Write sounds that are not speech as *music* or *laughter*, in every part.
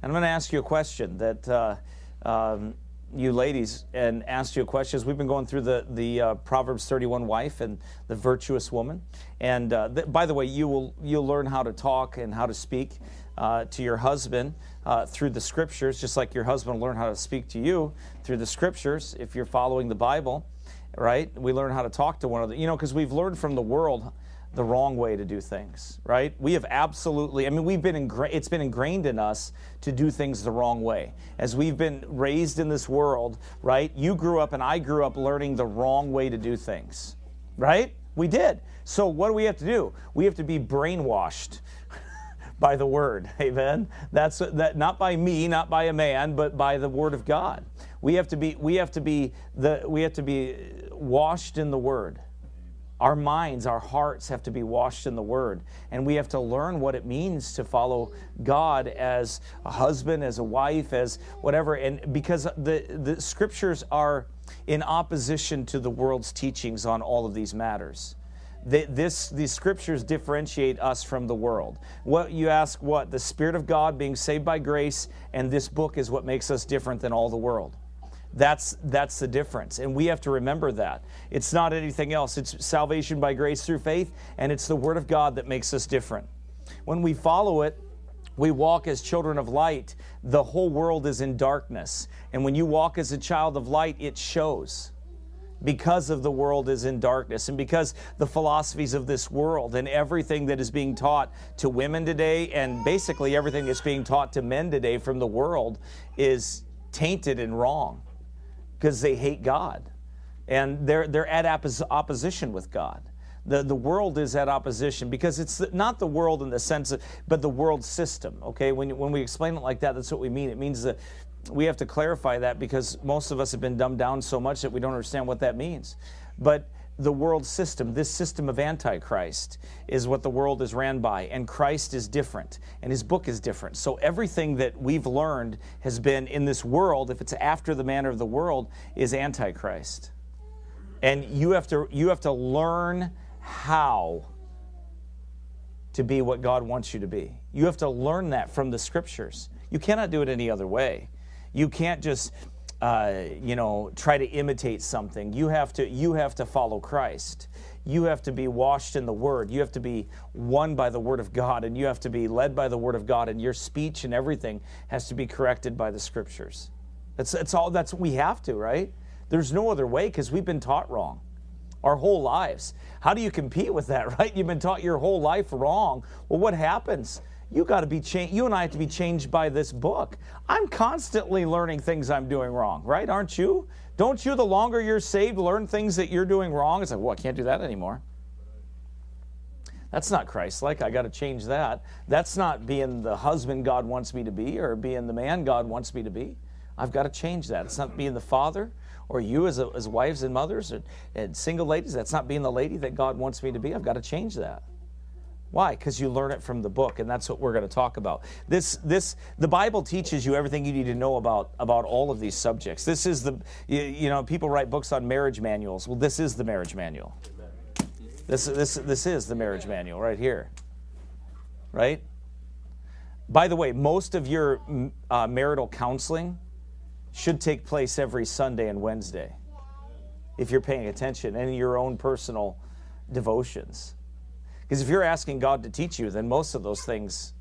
And I'm going to ask you a question that uh, um, you ladies and ask you a question as we've been going through the, the uh, Proverbs 31 wife and the virtuous woman. And uh, th- by the way, you will you'll learn how to talk and how to speak uh, to your husband uh, through the scriptures, just like your husband will learn how to speak to you through the scriptures if you're following the Bible, right? We learn how to talk to one another, you know, because we've learned from the world the wrong way to do things, right? We have absolutely, I mean, we've been ingrained, it's been ingrained in us to do things the wrong way. As we've been raised in this world, right? You grew up and I grew up learning the wrong way to do things, right? We did. So what do we have to do? We have to be brainwashed *laughs* by the word. *laughs* Amen. That's that not by me, not by a man, but by the word of God. We have to be we have to be the we have to be washed in the word. Our minds, our hearts have to be washed in the Word. And we have to learn what it means to follow God as a husband, as a wife, as whatever. And because the, the scriptures are in opposition to the world's teachings on all of these matters. this, these scriptures differentiate us from the world. What you ask, what? The Spirit of God being saved by grace, and this book is what makes us different than all the world. That's, that's the difference. And we have to remember that. It's not anything else. It's salvation by grace through faith, and it's the Word of God that makes us different. When we follow it, we walk as children of light. The whole world is in darkness. And when you walk as a child of light, it shows because of the world is in darkness and because the philosophies of this world and everything that is being taught to women today and basically everything that's being taught to men today from the world is tainted and wrong because they hate God and they're, they're at oppos- opposition with God. The, the world is at opposition because it's not the world in the sense of, but the world system. Okay, when, when we explain it like that, that's what we mean. It means that we have to clarify that because most of us have been dumbed down so much that we don't understand what that means. But the world system, this system of Antichrist, is what the world is ran by. And Christ is different, and his book is different. So everything that we've learned has been in this world, if it's after the manner of the world, is Antichrist. And you have to, you have to learn how to be what God wants you to be. You have to learn that from the scriptures. You cannot do it any other way. You can't just uh, you know, try to imitate something. You have to you have to follow Christ. You have to be washed in the Word. You have to be won by the Word of God, and you have to be led by the Word of God. And your speech and everything has to be corrected by the Scriptures. That's that's all. That's we have to, right? There's no other way because we've been taught wrong our whole lives. How do you compete with that, *laughs* right? You've been taught your whole life wrong. Well, what happens? You got to be changed. You and I have to be changed by this book. I'm constantly learning things I'm doing wrong, right? Aren't you? Don't you, the longer you're saved, learn things that you're doing wrong? It's like, well, I can't do that anymore. That's not Christ like. I got to change that. That's not being the husband God wants me to be or being the man God wants me to be. I've got to change that. It's not being the father or you as, a, as wives and mothers and, and single ladies. That's not being the lady that God wants me to be. I've got to change that. Why? Because you learn it from the book, and that's what we're going to talk about. This, this, the Bible teaches you everything you need to know about about all of these subjects. This is the, you, you know, people write books on marriage manuals. Well, this is the marriage manual. This, this, this is the marriage manual right here. Right. By the way, most of your uh, marital counseling should take place every Sunday and Wednesday, if you're paying attention, and your own personal devotions. Because if you're asking God to teach you, then most of those things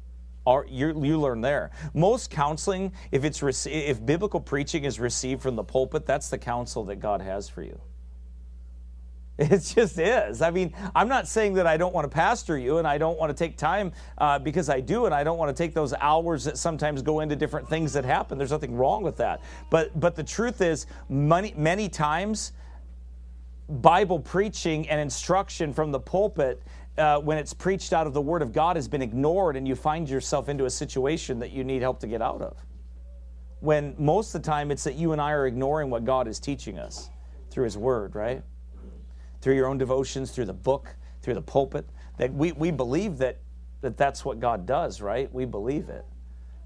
are you, learn there. Most counseling, if it's if biblical preaching is received from the pulpit, that's the counsel that God has for you. *laughs* It just is. I mean, I'm not saying that I don't want to pastor you and I don't want to take time uh, because I do, and I don't want to take those hours that sometimes go into different things that happen. There's nothing wrong with that. But but the truth is, many many times, Bible preaching and instruction from the pulpit uh, when it's preached out of the Word of God has been ignored and you find yourself into a situation that you need help to get out of. When most of the time it's that you and I are ignoring what God is teaching us through His Word, right? Through your own devotions, through the book, through the pulpit. That we, we believe that, that that's what God does, right? We believe it.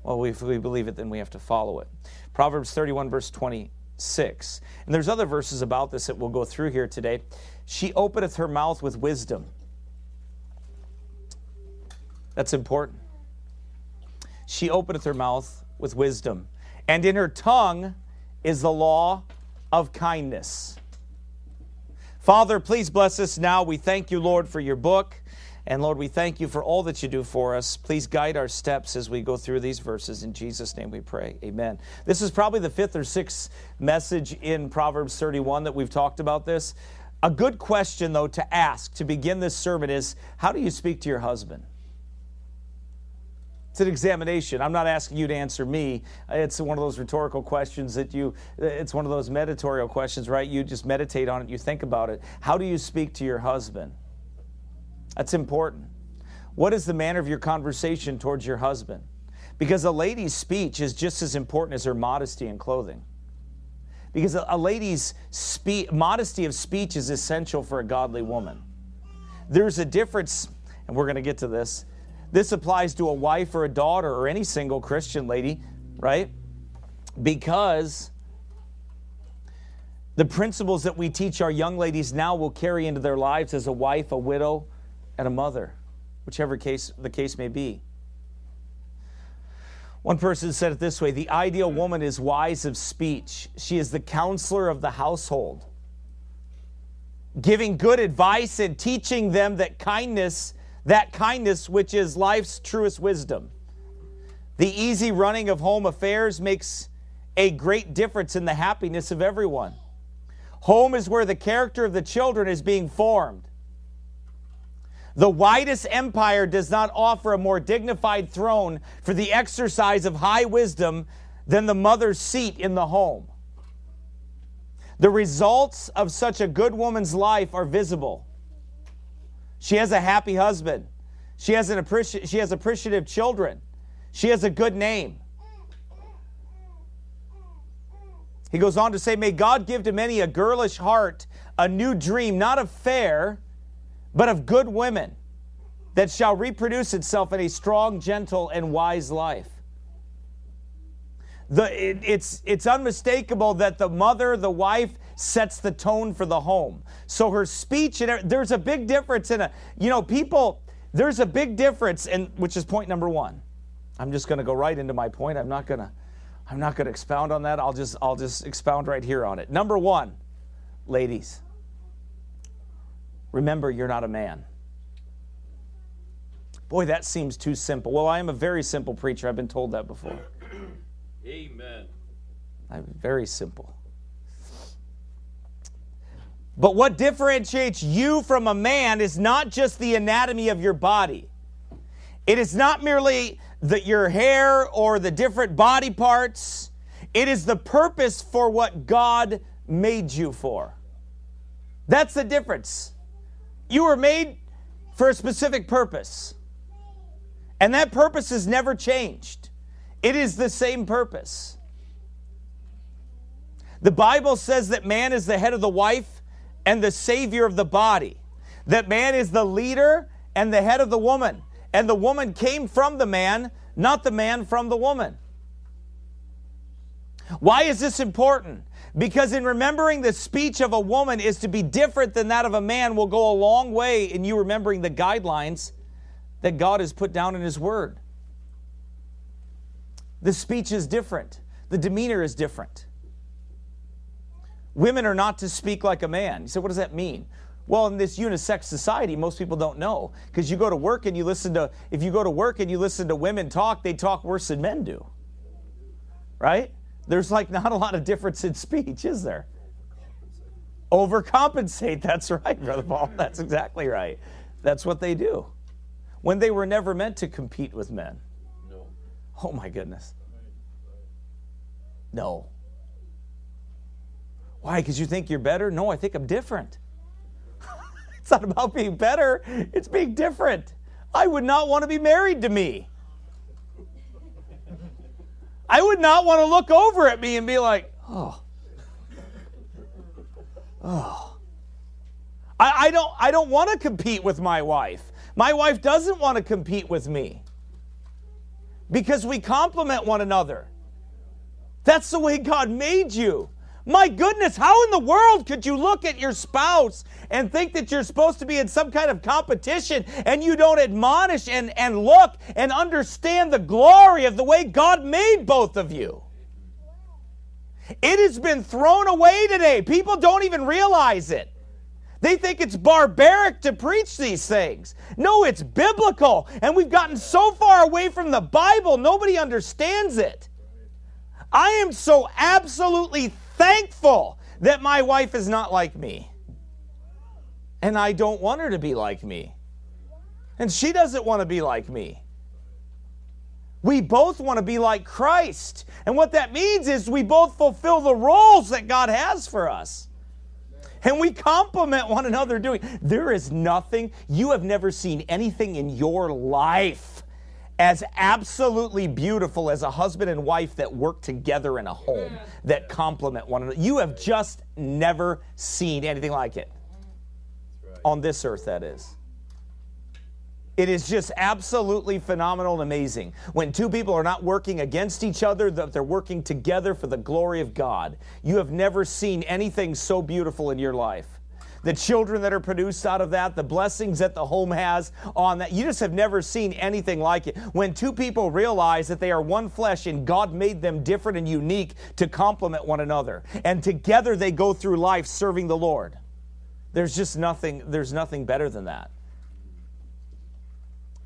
Well, if we believe it, then we have to follow it. Proverbs 31, verse 26. And there's other verses about this that we'll go through here today. She openeth her mouth with wisdom that's important. She openeth her mouth with wisdom, and in her tongue is the law of kindness. Father, please bless us now. We thank you, Lord, for your book. And Lord, we thank you for all that you do for us. Please guide our steps as we go through these verses. In Jesus' name we pray. Amen. This is probably the fifth or sixth message in Proverbs 31 that we've talked about this. A good question, though, to ask to begin this sermon is how do you speak to your husband? It's an examination. I'm not asking you to answer me. It's one of those rhetorical questions that you, it's one of those meditorial questions, right? You just meditate on it, you think about it. How do you speak to your husband? That's important. What is the manner of your conversation towards your husband? Because a lady's speech is just as important as her modesty and clothing. Because a lady's spe- modesty of speech is essential for a godly woman. There's a difference, and we're going to get to this. This applies to a wife or a daughter or any single Christian lady, right? Because the principles that we teach our young ladies now will carry into their lives as a wife, a widow, and a mother, whichever case the case may be. One person said it this way The ideal woman is wise of speech. She is the counselor of the household, giving good advice and teaching them that kindness, that kindness which is life's truest wisdom. The easy running of home affairs makes a great difference in the happiness of everyone. Home is where the character of the children is being formed. The widest empire does not offer a more dignified throne for the exercise of high wisdom than the mother's seat in the home. The results of such a good woman's life are visible. She has a happy husband. She has, an appreci- she has appreciative children. She has a good name. He goes on to say, May God give to many a girlish heart, a new dream, not of fair, but of good women that shall reproduce itself in a strong, gentle, and wise life. The, it, it's, it's unmistakable that the mother, the wife, sets the tone for the home. So her speech, and there's a big difference in a, you know, people, there's a big difference, and which is point number one. I'm just going to go right into my point. I'm not going to, I'm not going to expound on that. I'll just, I'll just expound right here on it. Number one, ladies, Remember, you're not a man. Boy, that seems too simple. Well, I am a very simple preacher. I've been told that before. Amen. Very simple. But what differentiates you from a man is not just the anatomy of your body. It is not merely that your hair or the different body parts. It is the purpose for what God made you for. That's the difference. You were made for a specific purpose. And that purpose has never changed. It is the same purpose. The Bible says that man is the head of the wife and the savior of the body, that man is the leader and the head of the woman, and the woman came from the man, not the man from the woman. Why is this important? Because in remembering the speech of a woman is to be different than that of a man will go a long way in you remembering the guidelines that God has put down in His Word. The speech is different, the demeanor is different. Women are not to speak like a man. You say, what does that mean? Well, in this unisex society, most people don't know because you go to work and you listen to, if you go to work and you listen to women talk, they talk worse than men do. Right? There's like *laughs* not a lot of difference in speech, is there? Overcompensate. *laughs* That's right, Brother Paul. That's exactly right. That's what they do. When they were never meant to compete with men. *laughs* Oh my goodness. No. Why? Because you think you're better? No, I think I'm different. *laughs* it's not about being better, it's being different. I would not want to be married to me. I would not want to look over at me and be like, oh, oh. I, I don't, I don't want to compete with my wife. My wife doesn't want to compete with me because we complement one another. That's the way God made you. My goodness, how in the world could you look at your spouse and think that you're supposed to be in some kind of competition and you don't admonish and, and look and understand the glory of the way God made both of you? It has been thrown away today. People don't even realize it. They think it's barbaric to preach these things. No, it's biblical. And we've gotten so far away from the Bible, nobody understands it. I am so absolutely thankful that my wife is not like me. And I don't want her to be like me. And she doesn't want to be like me. We both want to be like Christ. And what that means is we both fulfill the roles that God has for us and we compliment one another doing. There is nothing, you have never seen anything in your life as absolutely beautiful as a husband and wife that work together in a home, that complement one another. You have just never seen anything like it. On this earth, that is. It is just absolutely phenomenal and amazing. When two people are not working against each other, that they're working together for the glory of God. You have never seen anything so beautiful in your life. The children that are produced out of that, the blessings that the home has on that. You just have never seen anything like it. When two people realize that they are one flesh and God made them different and unique to complement one another. And together they go through life serving the Lord. There's just nothing, there's nothing better than that.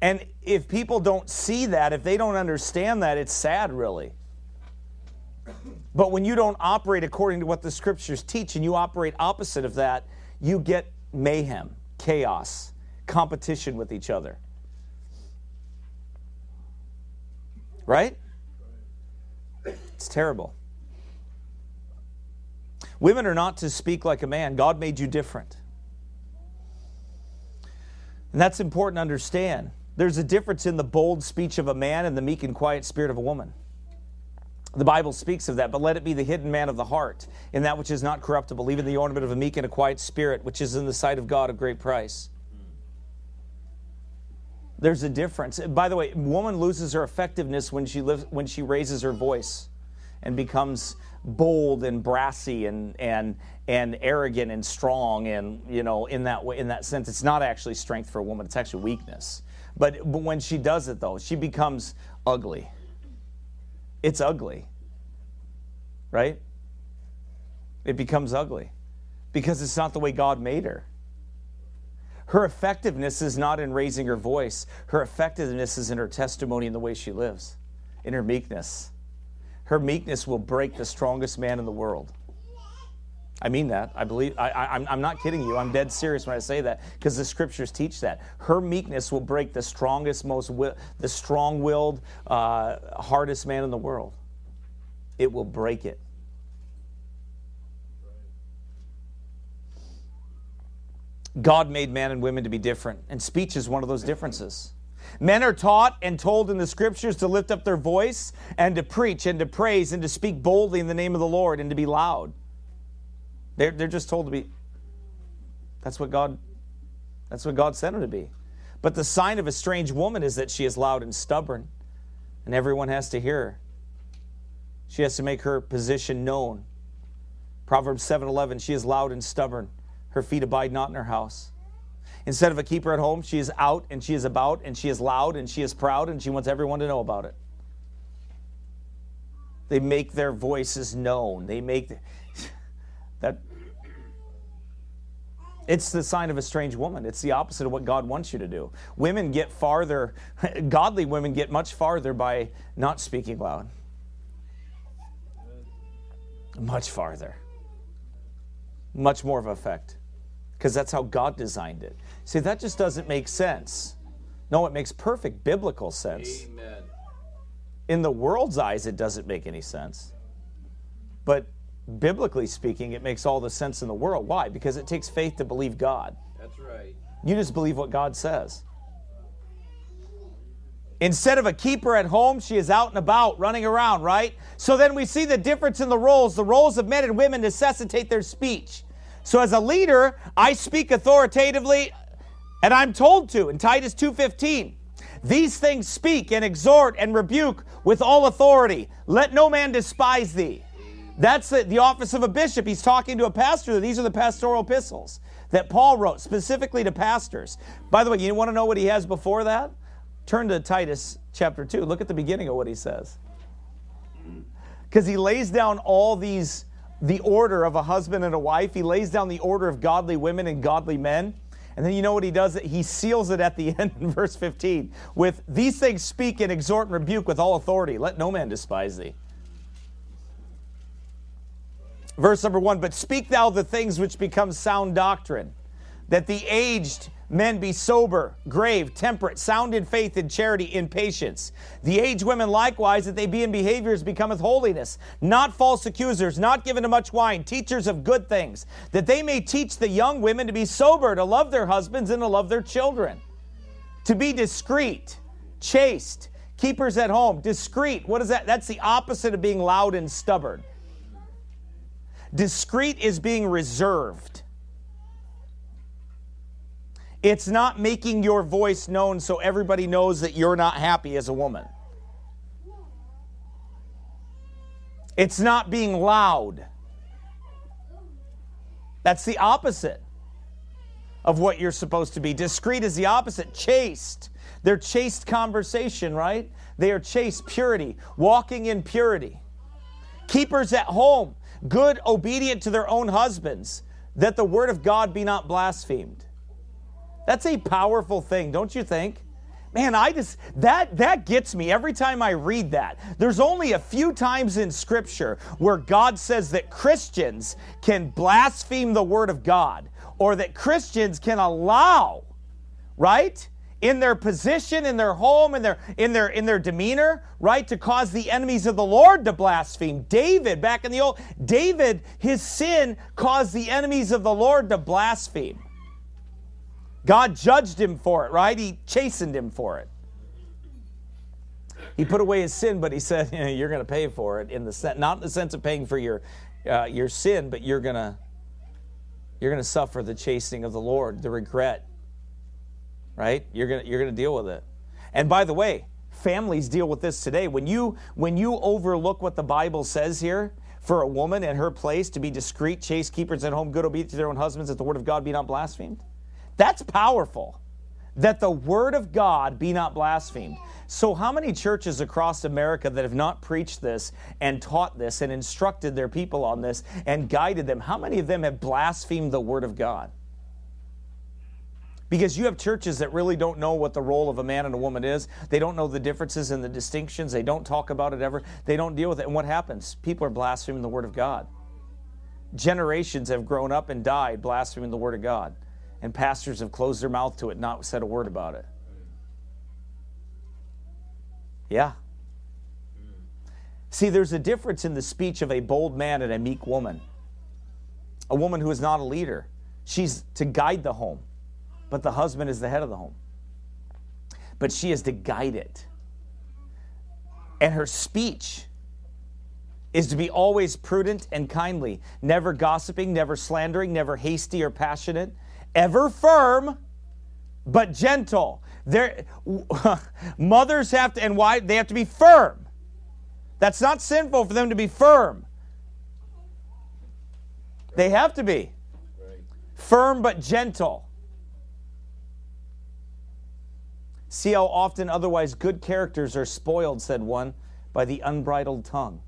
And if people don't see that, if they don't understand that, it's sad, really. But when you don't operate according to what the scriptures teach and you operate opposite of that, you get mayhem, chaos, competition with each other. Right? It's terrible. Women are not to speak like a man. God made you different. And that's important to understand. There's a difference in the bold speech of a man and the meek and quiet spirit of a woman. The Bible speaks of that, but let it be the hidden man of the heart, in that which is not corruptible, even the ornament of a meek and a quiet spirit, which is in the sight of God of great price. There's a difference. By the way, woman loses her effectiveness when she lives when she raises her voice and becomes bold and brassy and and and arrogant and strong and you know in that way in that sense it's not actually strength for a woman it's actually weakness but, but when she does it, though, she becomes ugly. It's ugly, right? It becomes ugly because it's not the way God made her. Her effectiveness is not in raising her voice, her effectiveness is in her testimony and the way she lives, in her meekness. Her meekness will break the strongest man in the world. I mean that. I believe, I, am not kidding you. I'm dead serious when I say that because the scriptures teach that. Her meekness will break the strongest, most, the strong willed, uh, hardest man in the world. It will break it. God made man and women to be different, and speech is one of those differences. Men are taught and told in the scriptures to lift up their voice and to preach and to praise and to speak boldly in the name of the Lord and to be loud. They're, they're just told to be. That's what God. That's what God sent them to be. But the sign of a strange woman is that she is loud and stubborn, and everyone has to hear her. She has to make her position known. Proverbs 7:11, she is loud and stubborn. Her feet abide not in her house. Instead of a keeper at home, she is out and she is about and she is loud and she is proud and she wants everyone to know about it. They make their voices known. They make that it's the sign of a strange woman. It's the opposite of what God wants you to do. Women get farther, *laughs* godly women get much farther by not speaking loud. Much farther. Much more of effect. Because that's how God designed it. See, that just doesn't make sense. No, it makes perfect biblical sense. Amen. In the world's eyes, it doesn't make any sense. But biblically speaking, it makes all the sense in the world. Why? Because it takes faith to believe God. That's right. You just believe what God says. Instead of a keeper at home, she is out and about, running around, right? So then we see the difference in the roles. The roles of men and women necessitate their speech. So as a leader, I speak authoritatively and I'm told to in Titus 2:15. These things speak and exhort and rebuke with all authority. Let no man despise thee. That's the, the office of a bishop. He's talking to a pastor. These are the pastoral epistles that Paul wrote specifically to pastors. By the way, you want to know what he has before that? Turn to Titus chapter 2. Look at the beginning of what he says. Because he lays down all these, the order of a husband and a wife, he lays down the order of godly women and godly men. And then you know what he does? He seals it at the *laughs* end in verse 15 with these things speak and exhort and rebuke with all authority. Let no man despise thee. Verse number one, but speak thou the things which become sound doctrine, that the aged men be sober, grave, temperate, sound in faith, in charity, in patience. The aged women likewise, that they be in behaviors becometh holiness, not false accusers, not given to much wine, teachers of good things, that they may teach the young women to be sober, to love their husbands, and to love their children, to be discreet, chaste, keepers at home. Discreet, what is that? That's the opposite of being loud and stubborn. Discreet is being reserved. It's not making your voice known so everybody knows that you're not happy as a woman. It's not being loud. That's the opposite of what you're supposed to be. Discreet is the opposite. Chaste. They're chaste conversation, right? They are chaste purity, walking in purity. Keepers at home good, obedient to their own husbands, that the word of God be not blasphemed. That's a powerful thing, don't you think? Man, I just that that gets me every time I read that. There's only a few times in scripture where God says that Christians can blaspheme the word of God or that Christians can allow, right? In their position, in their home, in their in their in their demeanor, right, to cause the enemies of the Lord to blaspheme. David, back in the old David, his sin caused the enemies of the Lord to blaspheme. God judged him for it, right? He chastened him for it. He put away his sin, but he said, you know, "You're going to pay for it." In the sense, not in the sense of paying for your uh, your sin, but you're going to you're going to suffer the chastening of the Lord, the regret, right? You're gonna you're gonna deal with it. And by the way, families deal with this today. When you when you overlook what the Bible says here, for a woman in her place to be discreet, chaste keepers at home, good, obedient to their own husbands, that the word of God be not blasphemed. That's powerful. That the word of God be not blasphemed. So, how many churches across America that have not preached this and taught this and instructed their people on this and guided them, how many of them have blasphemed the word of God? Because you have churches that really don't know what the role of a man and a woman is. They don't know the differences and the distinctions. They don't talk about it ever. They don't deal with it. And what happens? People are blaspheming the Word of God. Generations have grown up and died blaspheming the Word of God. And pastors have closed their mouth to it, not said a word about it. Yeah. See, there's a difference in the speech of a bold man and a meek woman. A woman who is not a leader. She's to guide the home but the husband is the head of the home. But she is to guide it. And her speech is to be always prudent and kindly, never gossiping, never slandering, never hasty or passionate, ever firm, but gentle. There, *laughs* mothers have to, and why? They have to be firm. That's not sinful for them to be firm. They have to be firm but gentle. See how often otherwise good characters are spoiled, said one, by the unbridled tongue.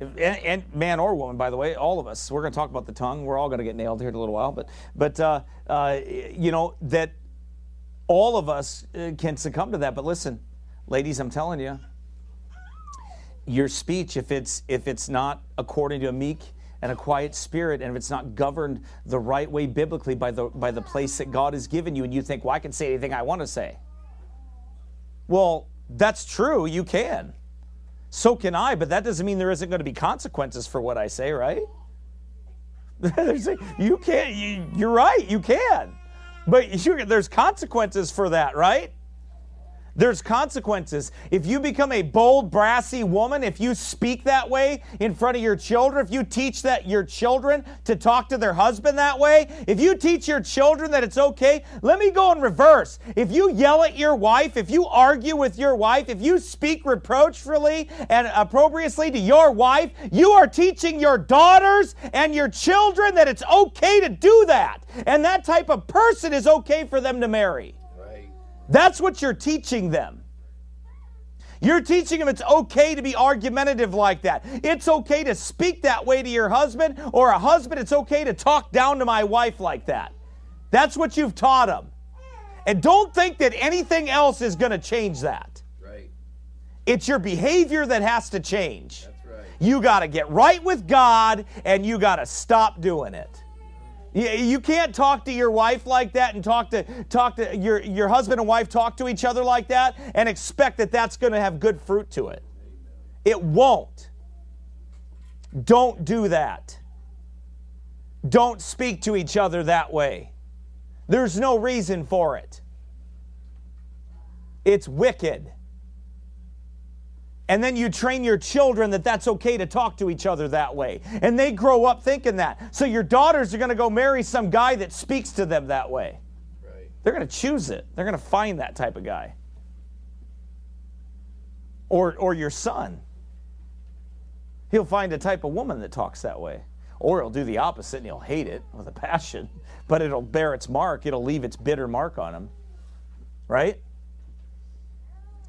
And, and, man or woman, by the way, all of us. We're going to talk about the tongue. We're all going to get nailed here in a little while, but but uh, uh, you know that all of us uh, can succumb to that. But listen, ladies, I'm telling you, your speech, if it's if it's not according to a meek and a quiet spirit, and if it's not governed the right way biblically by the, by the place that God has given you, and you think, well, I can say anything I want to say. Well, that's true, you can. So can I, but that doesn't mean there isn't going to be consequences for what I say, right? *laughs* you can't, you, you're right, you can. But there's consequences for that, right? There's consequences. If you become a bold, brassy woman, if you speak that way in front of your children, if you teach that your children to talk to their husband that way, if you teach your children that it's okay, let me go in reverse. If you yell at your wife, if you argue with your wife, if you speak reproachfully and appropriately to your wife, you are teaching your daughters and your children that it's okay to do that. And that type of person is okay for them to marry. That's what you're teaching them. You're teaching them it's okay to be argumentative like that. It's okay to speak that way to your husband, or a husband, it's okay to talk down to my wife like that. That's what you've taught them. And don't think that anything else is going to change that. Right. It's your behavior that has to change. That's right. You got to get right with God and you got to stop doing it. You, can't talk to your wife like that and talk to talk to your your husband and wife talk to each other like that and expect that that's going to have good fruit to it. It won't. Don't do that. Don't speak to each other that way. There's no reason for it. It's wicked. And then you train your children that that's okay to talk to each other that way. And they grow up thinking that. So your daughters are going to go marry some guy that speaks to them that way. Right. They're going to choose it. They're going to find that type of guy. Or, or your son. He'll find a type of woman that talks that way. Or he'll do the opposite and he'll hate it with a passion, *laughs* but it'll bear its mark. It'll leave its bitter mark on him. Right?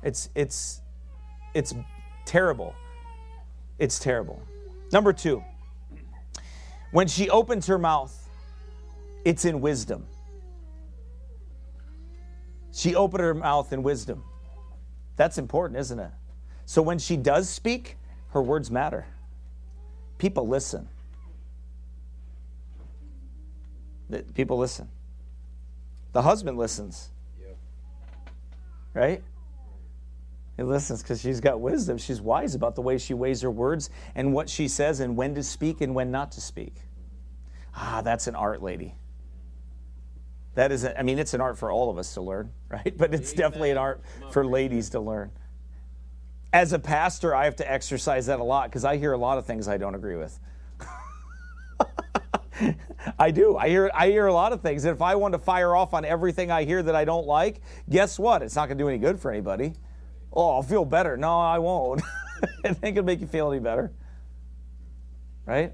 It's, it's, it's terrible. It's terrible. Number two, when she opens her mouth, it's in wisdom. She opened her mouth in wisdom. That's important, isn't it? So when she does speak, her words matter. People listen. People listen. The husband listens, right? He listens because she's got wisdom. She's wise about the way she weighs her words and what she says and when to speak and when not to speak. Ah, that's an art, lady. That is, a, I mean, it's an art for all of us to learn, *laughs* right? But it's definitely an art for ladies to learn. As a pastor, I have to exercise that a lot because I hear a lot of things I don't agree with. *laughs* I do. I hear I hear a lot of things. And if I want to fire off on everything I hear that I don't like, guess what? It's not going to do any good for anybody. Oh, I'll feel better. No, I won't. it ain't to make you feel any better. Right?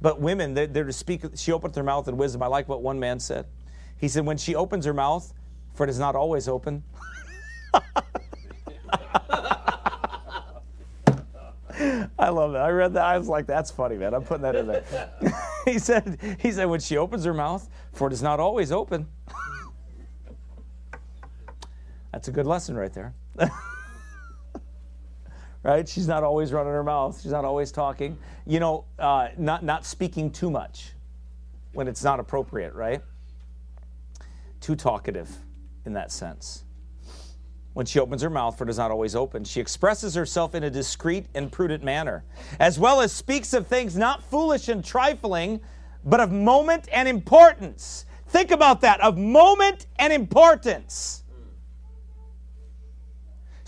But women, they're, they're to speak, she opened her mouth in wisdom. I like what one man said. He said, when she opens her mouth, for it is not always open. *laughs* I love that. I read that. I was like, that's funny, man. I'm putting that in there. *laughs* he said, he said, when she opens her mouth, for it is not always open. *laughs* that's a good lesson right there. *laughs* right? She's not always running her mouth. She's not always talking. You know, uh, not not speaking too much when it's not appropriate, right? Too talkative in that sense. When she opens her mouth, for it is not always open, she expresses herself in a discreet and prudent manner, as well as speaks of things not foolish and trifling, but of moment and importance. Think about that of moment and importance.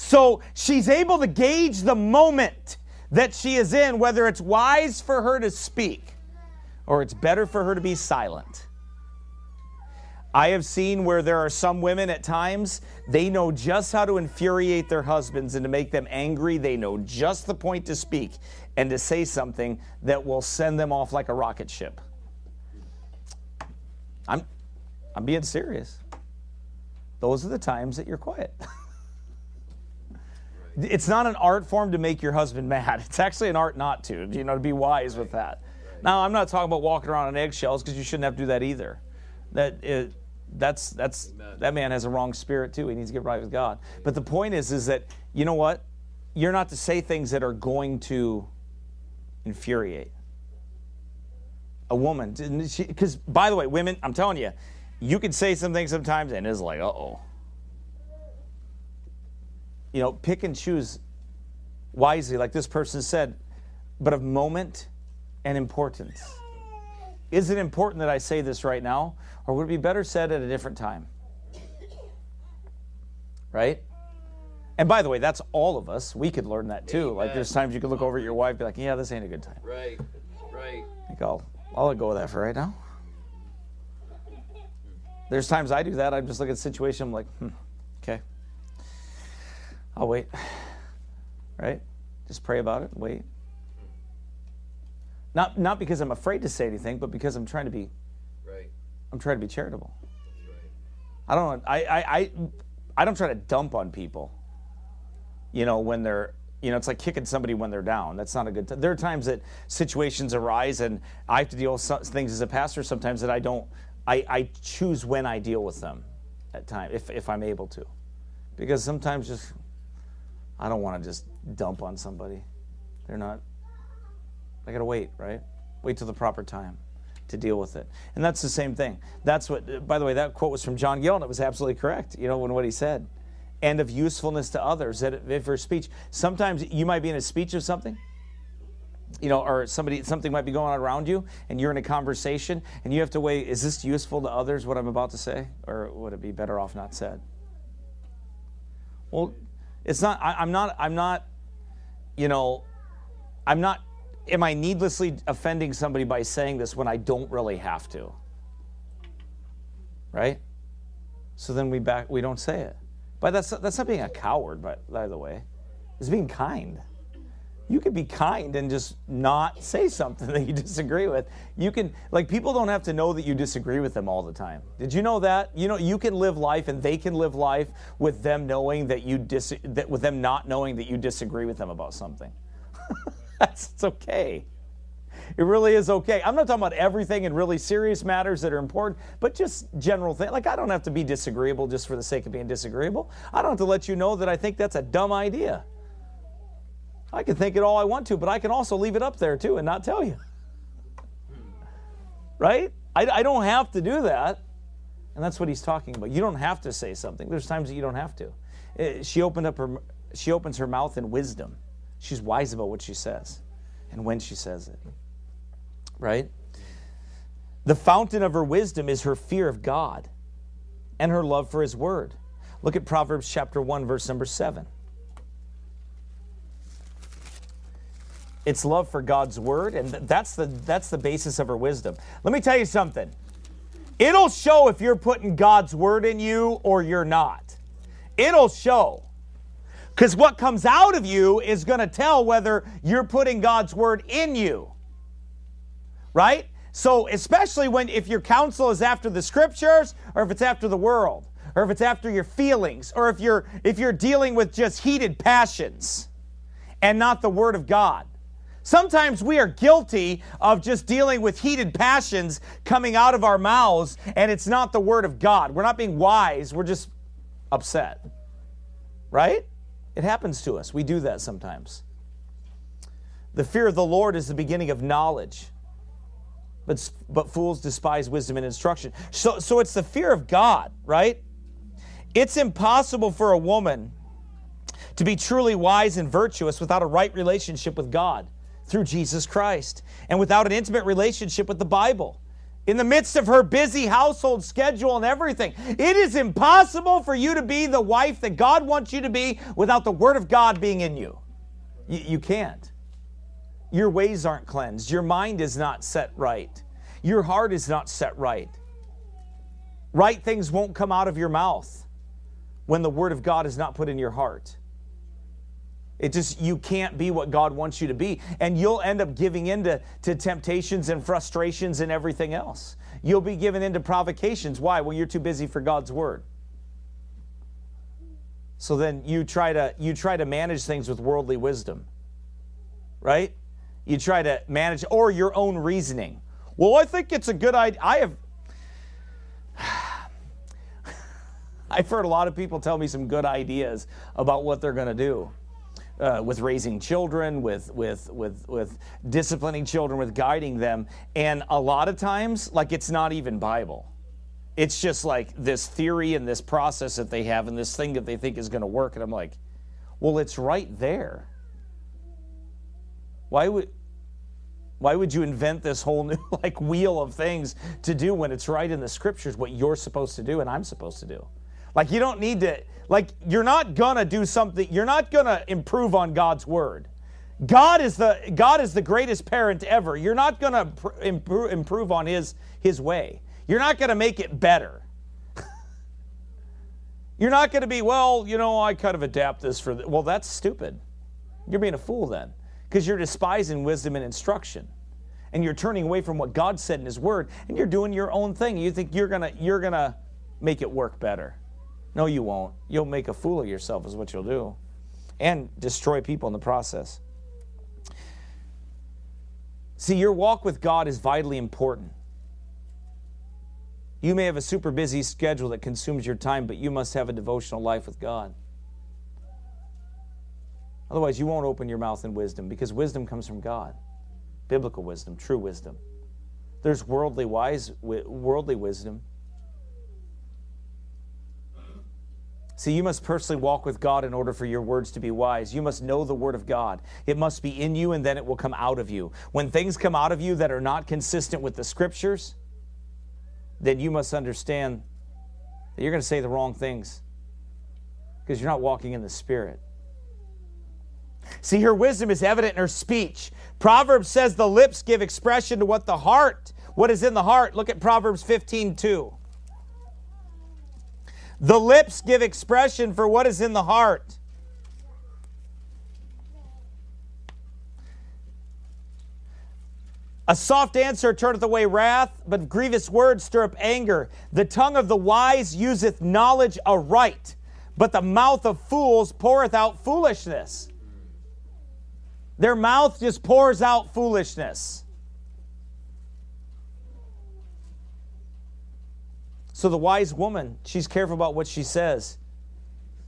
So she's able to gauge the moment that she is in, whether it's wise for her to speak or it's better for her to be silent. I have seen where there are some women at times, they know just how to infuriate their husbands and to make them angry. They know just the point to speak and to say something that will send them off like a rocket ship. I'm, I'm being serious. Those are the times that you're quiet. *laughs* It's not an art form to make your husband *laughs* mad. It's actually an art not to, you know, to be wise with that. Now, I'm not talking about walking around on eggshells because you shouldn't have to do that either. That it, that's that's Amen. that man has a wrong spirit too. He needs to get right with God. But the point is, is that you know what? You're not to say things that are going to infuriate a woman. Because by the way, women, I'm telling you, you can say some things sometimes, and it's like, uh oh. You know, pick and choose wisely, like this person said, but of moment and importance. Is it important that I say this right now, or would it be better said at a different time? right? And by the way, that's all of us. We could learn that too. Like there's times you could look over at your wife, and be like, "Yeah, this ain't a good time." Right. Right. Like I'll, I'll let go of that for right now. There's times I do that. I just look at the situation. I'm like, hmm, I'll wait. *sighs* Right? Just pray about it. Wait. Not not because I'm afraid to say anything, but because I'm trying to be Right. I'm trying to be charitable. Right. I don't I, I, I, I don't try to dump on people. You know, when they're you know, it's like kicking somebody when they're down. That's not a good time. There are times that situations arise and I have to deal with some things as a pastor sometimes that I don't I, I choose when I deal with them at time if, if I'm able to. Because sometimes just I don't want to just dump on somebody. They're not I gotta wait, right? Wait till the proper time to deal with it. And that's the same thing. That's what, by the way, that quote was from John Gill, and it was absolutely correct, you know, when what he said. And of usefulness to others, that if for speech. Sometimes you might be in a speech of something, you know, or somebody something might be going on around you, and you're in a conversation, and you have to weigh: is this useful to others? What I'm about to say, or would it be better off not said? Well, it's not. I, I'm not. I'm not. You know, I'm not. Am I needlessly offending somebody by saying this when I don't really have to? Right. So then we back. We don't say it. But that's that's not being a coward. By, by the way, it's being kind. You could be kind and just not say something *laughs* that you disagree with. You can like people don't have to know that you disagree with them all the time. Did you know that? You know you can live life and they can live life with them knowing that you dis that with them not knowing that you disagree with them about something. *laughs* That's it's okay. It really is okay. I'm not talking about everything and really serious matters that are important, but just general things. Like I don't have to be disagreeable just for the sake of being disagreeable. I don't have to let you know that I think that's a dumb idea. I can think it all I want to, but I can also leave it up there too and not tell you. Right? I, I don't have to do that. And that's what he's talking about. You don't have to say something. There's times that you don't have to. Eh, She opened up her she opens her mouth in wisdom. She's wise about what she says and when she says it. Right? The fountain of her wisdom is her fear of God and her love for his word. Look at Proverbs chapter 1 verse number 7. It's love for God's word and that's the that's the basis of her wisdom. Let me tell you something. It'll show if you're putting God's word in you or you're not. It'll show. Because what comes out of you is going to tell whether you're putting God's word in you. Right? So, especially when if your counsel is after the scriptures or if it's after the world or if it's after your feelings or if you're if you're dealing with just heated passions and not the word of God. Sometimes we are guilty of just dealing with heated passions coming out of our mouths and it's not the word of God. We're not being wise, we're just upset. Right? It happens to us. We do that sometimes. The fear of the Lord is the beginning of knowledge. But, but fools despise wisdom and instruction. So, so it's the fear of God, right? It's impossible for a woman to be truly wise and virtuous without a right relationship with God through Jesus Christ and without an intimate relationship with the Bible. In the midst of her busy household schedule and everything, it is impossible for you to be the wife that God wants you to be without the Word of God being in you. You, you can't. Your ways aren't cleansed. Your mind is not set right. Your heart is not set right. Right things won't come out of your mouth when the Word of God is not put in your heart. It just, you can't be what God wants you to be. And you'll end up giving into to temptations and frustrations and everything else. You'll be given into provocations. Why? Well, you're too busy for God's word. So then you try to you try to manage things with worldly wisdom. Right? You try to manage or your own reasoning. Well, I think it's a good idea. I have *sighs* I've heard a lot of people tell me some good ideas about what they're going to do. Uh, with raising children, with with with with disciplining children, with guiding them, and a lot of times, like it's not even Bible. It's just like this theory and this process that they have, and this thing that they think is going to work. And I'm like, well, it's right there. Why would why would you invent this whole new *laughs* like wheel of things to do when it's right in the scriptures what you're supposed to do and I'm supposed to do? Like you don't need to like you're not to do something you're not to improve on God's word. God is the God is the greatest parent ever. You're not to improve, improve on his his way. You're not to make it better. *laughs* You're not to be, well, you know, I kind of adapt this for the, well, that's stupid. You're being a fool then because you're despising wisdom and instruction. And you're turning away from what God said in his word and you're doing your own thing. You think you're going to you're going to make it work better. No, you won't. You'll make a fool of yourself is what you'll do and destroy people in the process. See, your walk with God is vitally important. You may have a super busy schedule that consumes your time, but you must have a devotional life with God. Otherwise, you won't open your mouth in wisdom because wisdom comes from God. Biblical wisdom, true wisdom. There's worldly wise worldly wisdom. See, you must personally walk with God in order for your words to be wise. You must know the Word of God. It must be in you and then it will come out of you. When things come out of you that are not consistent with the Scriptures, then you must understand that you're going to say the wrong things because you're not walking in the Spirit. See, her wisdom is evident in her speech. Proverbs says the lips give expression to what the heart, what is in the heart. Look at Proverbs 15 2. The lips give expression for what is in the heart. A soft answer turneth away wrath, but grievous words stir up anger. The tongue of the wise useth knowledge aright, but the mouth of fools poureth out foolishness. Their mouth just pours out foolishness. So the wise woman, she's careful about what she says.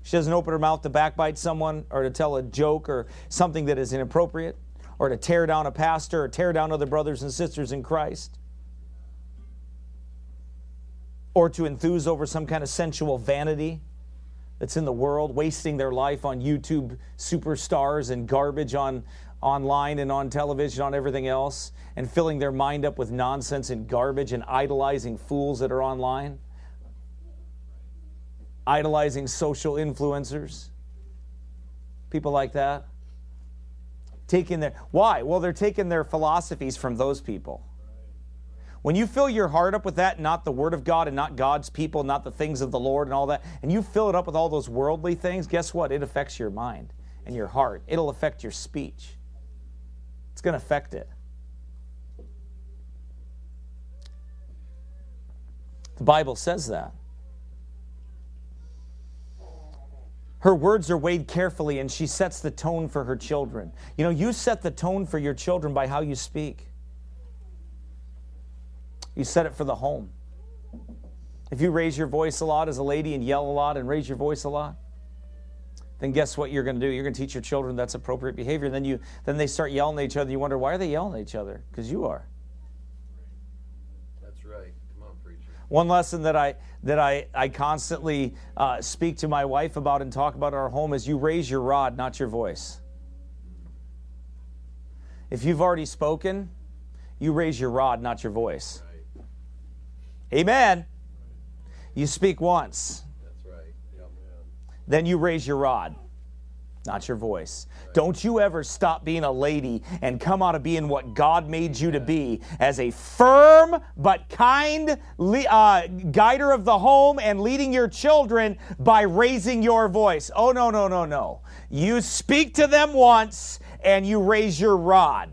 She doesn't open her mouth to backbite someone or to tell a joke or something that is inappropriate or to tear down a pastor or tear down other brothers and sisters in Christ or to enthuse over some kind of sensual vanity that's in the world, wasting their life on YouTube superstars and garbage on online and on television, on everything else, and filling their mind up with nonsense and garbage and idolizing fools that are online idolizing social influencers, people like that. Taking their why? Well, they're taking their philosophies from those people. When you fill your heart up with that, not the Word of God and not God's people, not the things of the Lord and all that, and you fill it up with all those worldly things, guess what? It affects your mind and your heart. It'll affect your speech. Going to affect it. The Bible says that. Her words are weighed carefully and she sets the tone for her children. You know, you set the tone for your children by how you speak. You set it for the home. If you raise your voice a lot as a lady and yell a lot and raise your voice a lot, then guess what you're going to do? You're going to teach your children that's appropriate behavior. And then you then they start yelling at each other. You wonder why are they yelling at each other? Because you are. That's right. Come on, preacher. One lesson that I that I, I constantly uh, speak to my wife about and talk about in our home is you raise your rod, not your voice. If you've already spoken, you raise your rod, not your voice. Amen. You speak once. Then you raise your rod not your voice. Don't you ever stop being a lady and come out of being what God made you to be as a firm but kind uh, guider of the home and leading your children by raising your voice. Oh, no, no, no, no. You speak to them once and you raise your rod.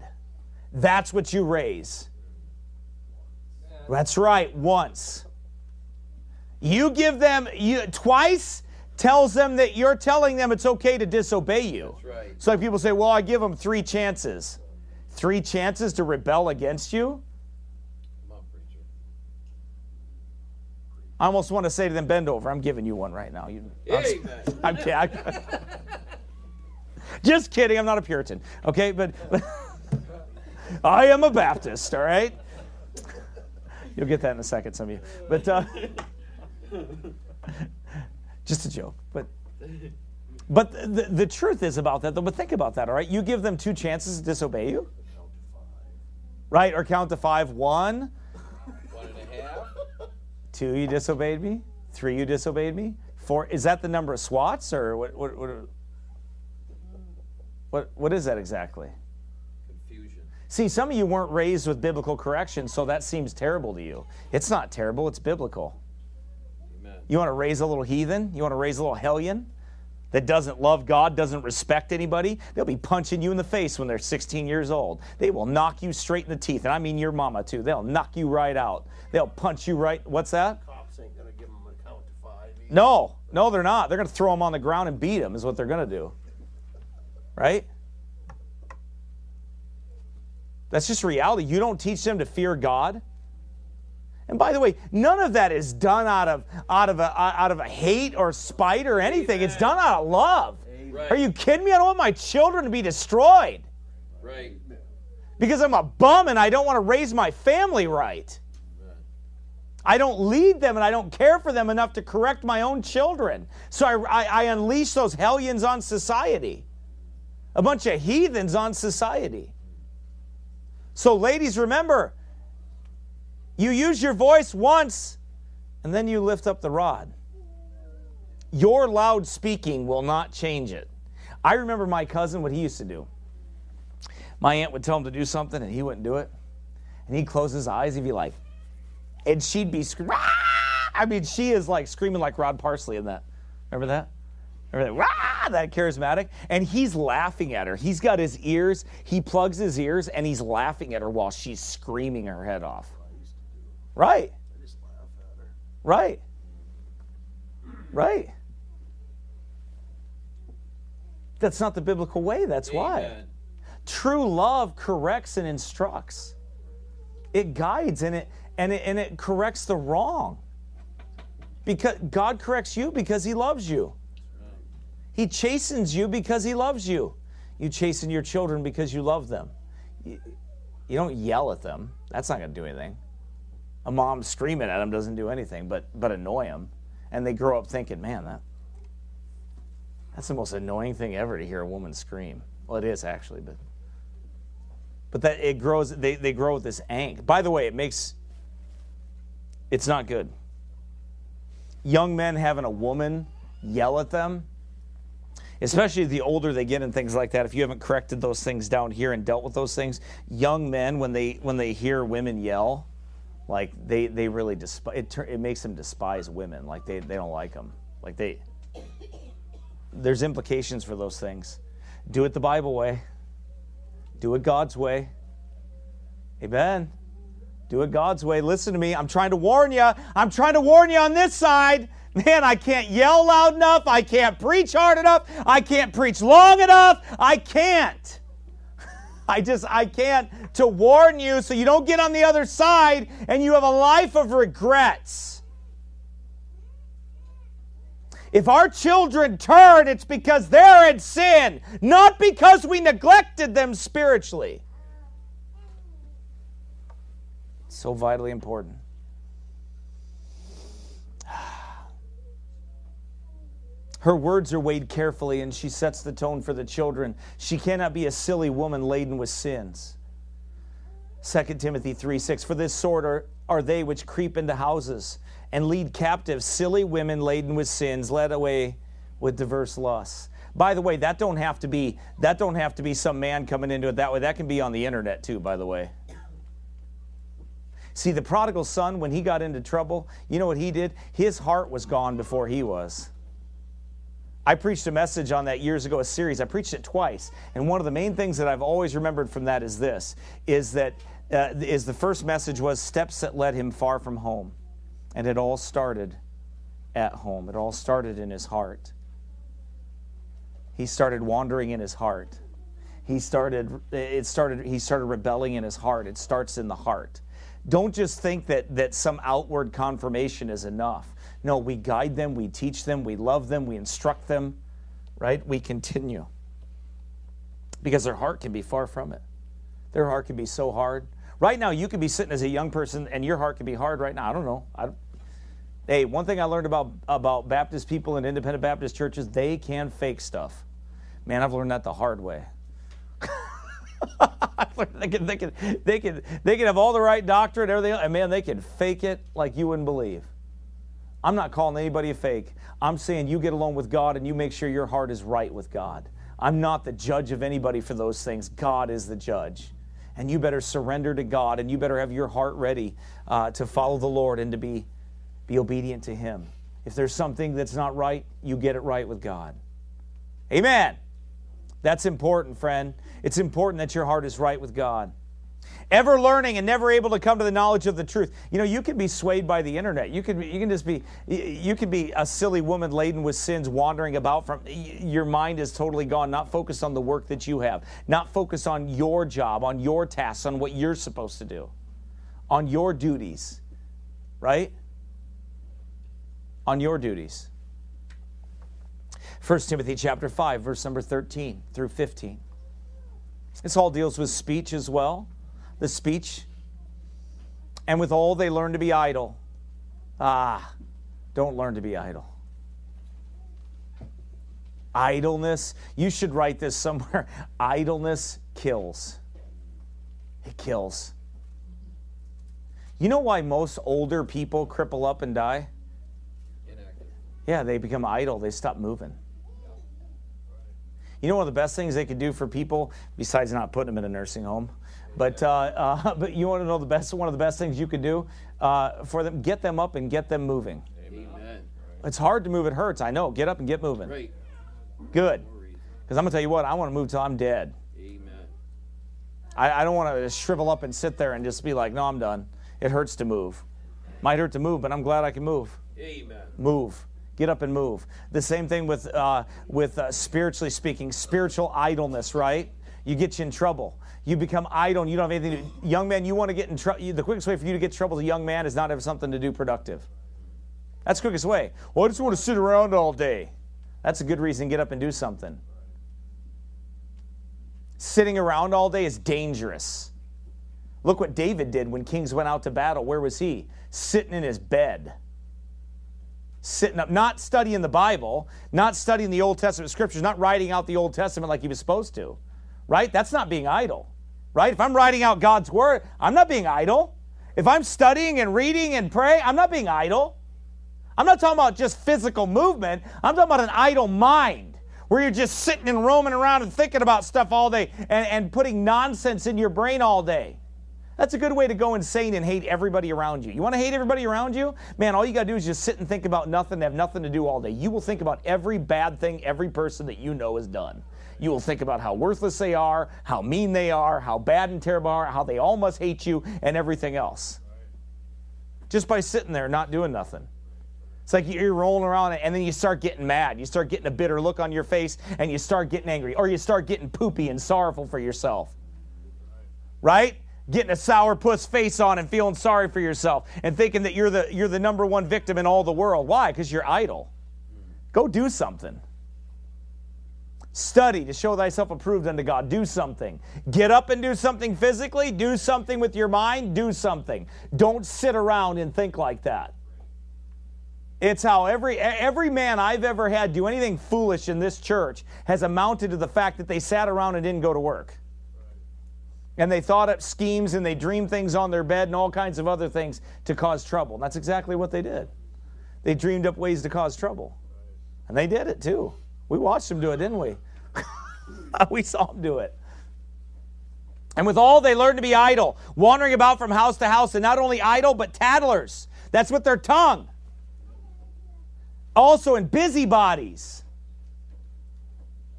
That's what you raise. That's right, once. You give them you twice tells them that you're telling them it's okay to disobey you. Right. So people say, well, I give them three chances. Three chances to rebel against you? I almost want to say to them, bend over. I'm giving you one right now. You, I'm, I'm, kidding. *laughs* Just kidding. I'm not a Puritan. Okay, but, but *laughs* I am a Baptist, all right? You'll get that in a second, some of you. But uh, *laughs* just a joke. But but the, the truth is about that, though. But think about that, all right? You give them two chances to disobey you. Right? Or count to five. One. One and a half. Two, you disobeyed me. Three, you disobeyed me. Four. Is that the number of swats or what? What? What? What, what is that exactly? Confusion. See, some of you weren't raised with biblical correction, so that seems terrible to you. It's not terrible, it's biblical. You want to raise a little heathen? You want to raise a little hellion that doesn't love God, doesn't respect anybody? They'll be punching you in the face when they're 16 years old. They will knock you straight in the teeth, and I mean your mama too. They'll knock you right out. They'll punch you right. What's that? Cops ain't gonna give them an account to five. either. No, no, they're not. They're going to throw them on the ground and beat them, is what they're going to do. Right? That's just reality. You don't teach them to fear God. And by the way, none of that is done out of out of a out of a hate or spite or anything. It's done out of love. Right. Are you kidding me? I don't want my children to be destroyed Right. because I'm a bum and I don't want to raise my family right. I don't lead them and I don't care for them enough to correct my own children. So I, I, I unleash those hellions on society, a bunch of heathens on society. So, ladies, remember, you use your voice once and then you lift up the rod. Your loud speaking will not change it. I remember my cousin, what he used to do. My aunt would tell him to do something and he wouldn't do it. And he'd close his eyes, he'd be like, and she'd be screaming. I mean, she is like screaming like Rod Parsley in that. Remember that? Remember that? Rah! That charismatic. And he's laughing at her. He's got his ears, he plugs his ears, and he's laughing at her while she's screaming her head off. Right. I just laugh at her. Right. Right. That's not the biblical way. That's why. True love corrects and instructs. It guides and it and it and it corrects the wrong. Because God corrects you because he loves you. He chastens you because he loves you. You chasten your children because you love them. You, you don't yell at them. That's not going to do anything. A mom screaming at them doesn't do anything but but annoy them. And they grow up thinking, "Man, that that's the most annoying thing ever to hear a woman scream." Well, it is actually, but but that it grows they, they grow with this angst. By the way, it makes it's not good. Young men having a woman yell at them, especially the older they get and things like that. If you haven't corrected those things down here and dealt with those things, young men when they when they hear women yell, like they they really despise it. It makes them despise women. Like they they don't like them. Like they there's implications for those things. Do it the Bible way. Do it God's way. Amen. Do it God's way. Listen to me. I'm trying to warn you. I'm trying to warn you on this side. Man, I can't yell loud enough. I can't preach hard enough. I can't preach long enough. I can't. I just, I can't to warn you so you don't get on the other side and you have a life of regrets. If our children turn, it's because they're in sin, not because we neglected them spiritually. So vitally important. Her words are weighed carefully, and she sets the tone for the children. She cannot be a silly woman laden with sins. 2 Timothy 3 6 For this sort are, are they which creep into houses and lead captive silly women laden with sins, led away with diverse lusts. By the way, that don't have to be that don't have to be some man coming into it that way. That can be on the internet too, by the way. See, the prodigal son, when he got into trouble, you know what he did? His heart was gone before he was. I preached a message on that years ago, a series. I preached it twice, and one of the main things that I've always remembered from that is this: is that uh, is the first message was steps that led him far from home, and it all started at home. It all started in his heart. He started wandering in his heart. He started. It started. He started rebelling in his heart. It starts in the heart. Don't just think that that some outward confirmation is enough. No, we guide them, we teach them, we love them, we instruct them, right? We continue. Because their heart can be far from it. Their heart can be so hard. Right now, you could be sitting as a young person and your heart can be hard right now. I don't know. I hey, one thing I learned about, about Baptist people and independent Baptist churches, they can fake stuff. Man, I've learned that the hard way. *laughs* they can, they can, they can, they can have all the right doctrine, everything, and man, they can fake it like you wouldn't believe. I'm not calling anybody a fake. I'm saying you get along with God and you make sure your heart is right with God. I'm not the judge of anybody for those things. God is the judge. And you better surrender to God and you better have your heart ready uh, to follow the Lord and to be, be obedient to Him. If there's something that's not right, you get it right with God. Amen. That's important, friend. It's important that your heart is right with God ever learning and never able to come to the knowledge of the truth. You know, you can be swayed by the internet. You can you can just be you can be a silly woman laden with sins wandering about from your mind is totally gone, not focused on the work that you have, not focused on your job, on your tasks, on what you're supposed to do, on your duties. Right? On your duties. 1 Timothy chapter 5 verse number 13 through 15. This all deals with speech as well the speech, and with all they learn to be idle. Ah, don't learn to be idle. Idleness, you should write this somewhere. *laughs* Idleness kills. It kills. You know why most older people cripple up and die? Inactive. Yeah, they become idle, they stop moving. You know one of the best things they could do for people, besides not putting them in a nursing home, but, uh, uh, *laughs* but you want to know the best, one of the best things you can do uh, for them? Get them up and get them moving. Amen. It's hard to move, it hurts. I know. Get up and get moving. Right. Good. Because I'm going to tell you what, I want to move till I'm dead. Amen. I, I don't want to shrivel up and sit there and just be like, no, I'm done. It hurts to move. Might hurt to move, but I'm glad I can move. Amen. Move. Get up and move. The same thing with, uh, with uh, spiritually speaking, spiritual idleness, right? You get you in trouble. You become idle and you don't have anything to Young man, you want to get in trouble. The quickest way for you to get in trouble as a young man is not have something to do productive. That's the quickest way. Well, I just want to sit around all day. That's a good reason to get up and do something. Sitting around all day is dangerous. Look what David did when kings went out to battle. Where was he? Sitting in his bed. Sitting up, not studying the Bible, not studying the Old Testament scriptures, not writing out the Old Testament like he was supposed to. Right? That's not being idle right? If I'm writing out God's word, I'm not being idle. If I'm studying and reading and praying, I'm not being idle. I'm not talking about just physical movement. I'm talking about an idle mind where you're just sitting and roaming around and thinking about stuff all day and, and putting nonsense in your brain all day. That's a good way to go insane and hate everybody around you. You want to hate everybody around you? Man, all you got to do is just sit and think about nothing, and have nothing to do all day. You will think about every bad thing every person that you know has done. You will think about how worthless they are, how mean they are, how bad and terrible are, how they all must hate you, and everything else. Just by sitting there not doing nothing. It's like you're rolling around and then you start getting mad. You start getting a bitter look on your face and you start getting angry or you start getting poopy and sorrowful for yourself. Right? Getting a sourpuss face on and feeling sorry for yourself and thinking that you're the, you're the number one victim in all the world. Why? Because you're idle. Go do something. Study to show thyself approved unto God. Do something. Get up and do something physically. Do something with your mind. Do something. Don't sit around and think like that. It's how every every man I've ever had do anything foolish in this church has amounted to the fact that they sat around and didn't go to work. And they thought up schemes and they dreamed things on their bed and all kinds of other things to cause trouble. And that's exactly what they did. They dreamed up ways to cause trouble. And they did it too. We watched them do it, didn't we? *laughs* we saw them do it. And with all, they learned to be idle, wandering about from house to house, and not only idle, but tattlers. That's with their tongue. Also in busybodies.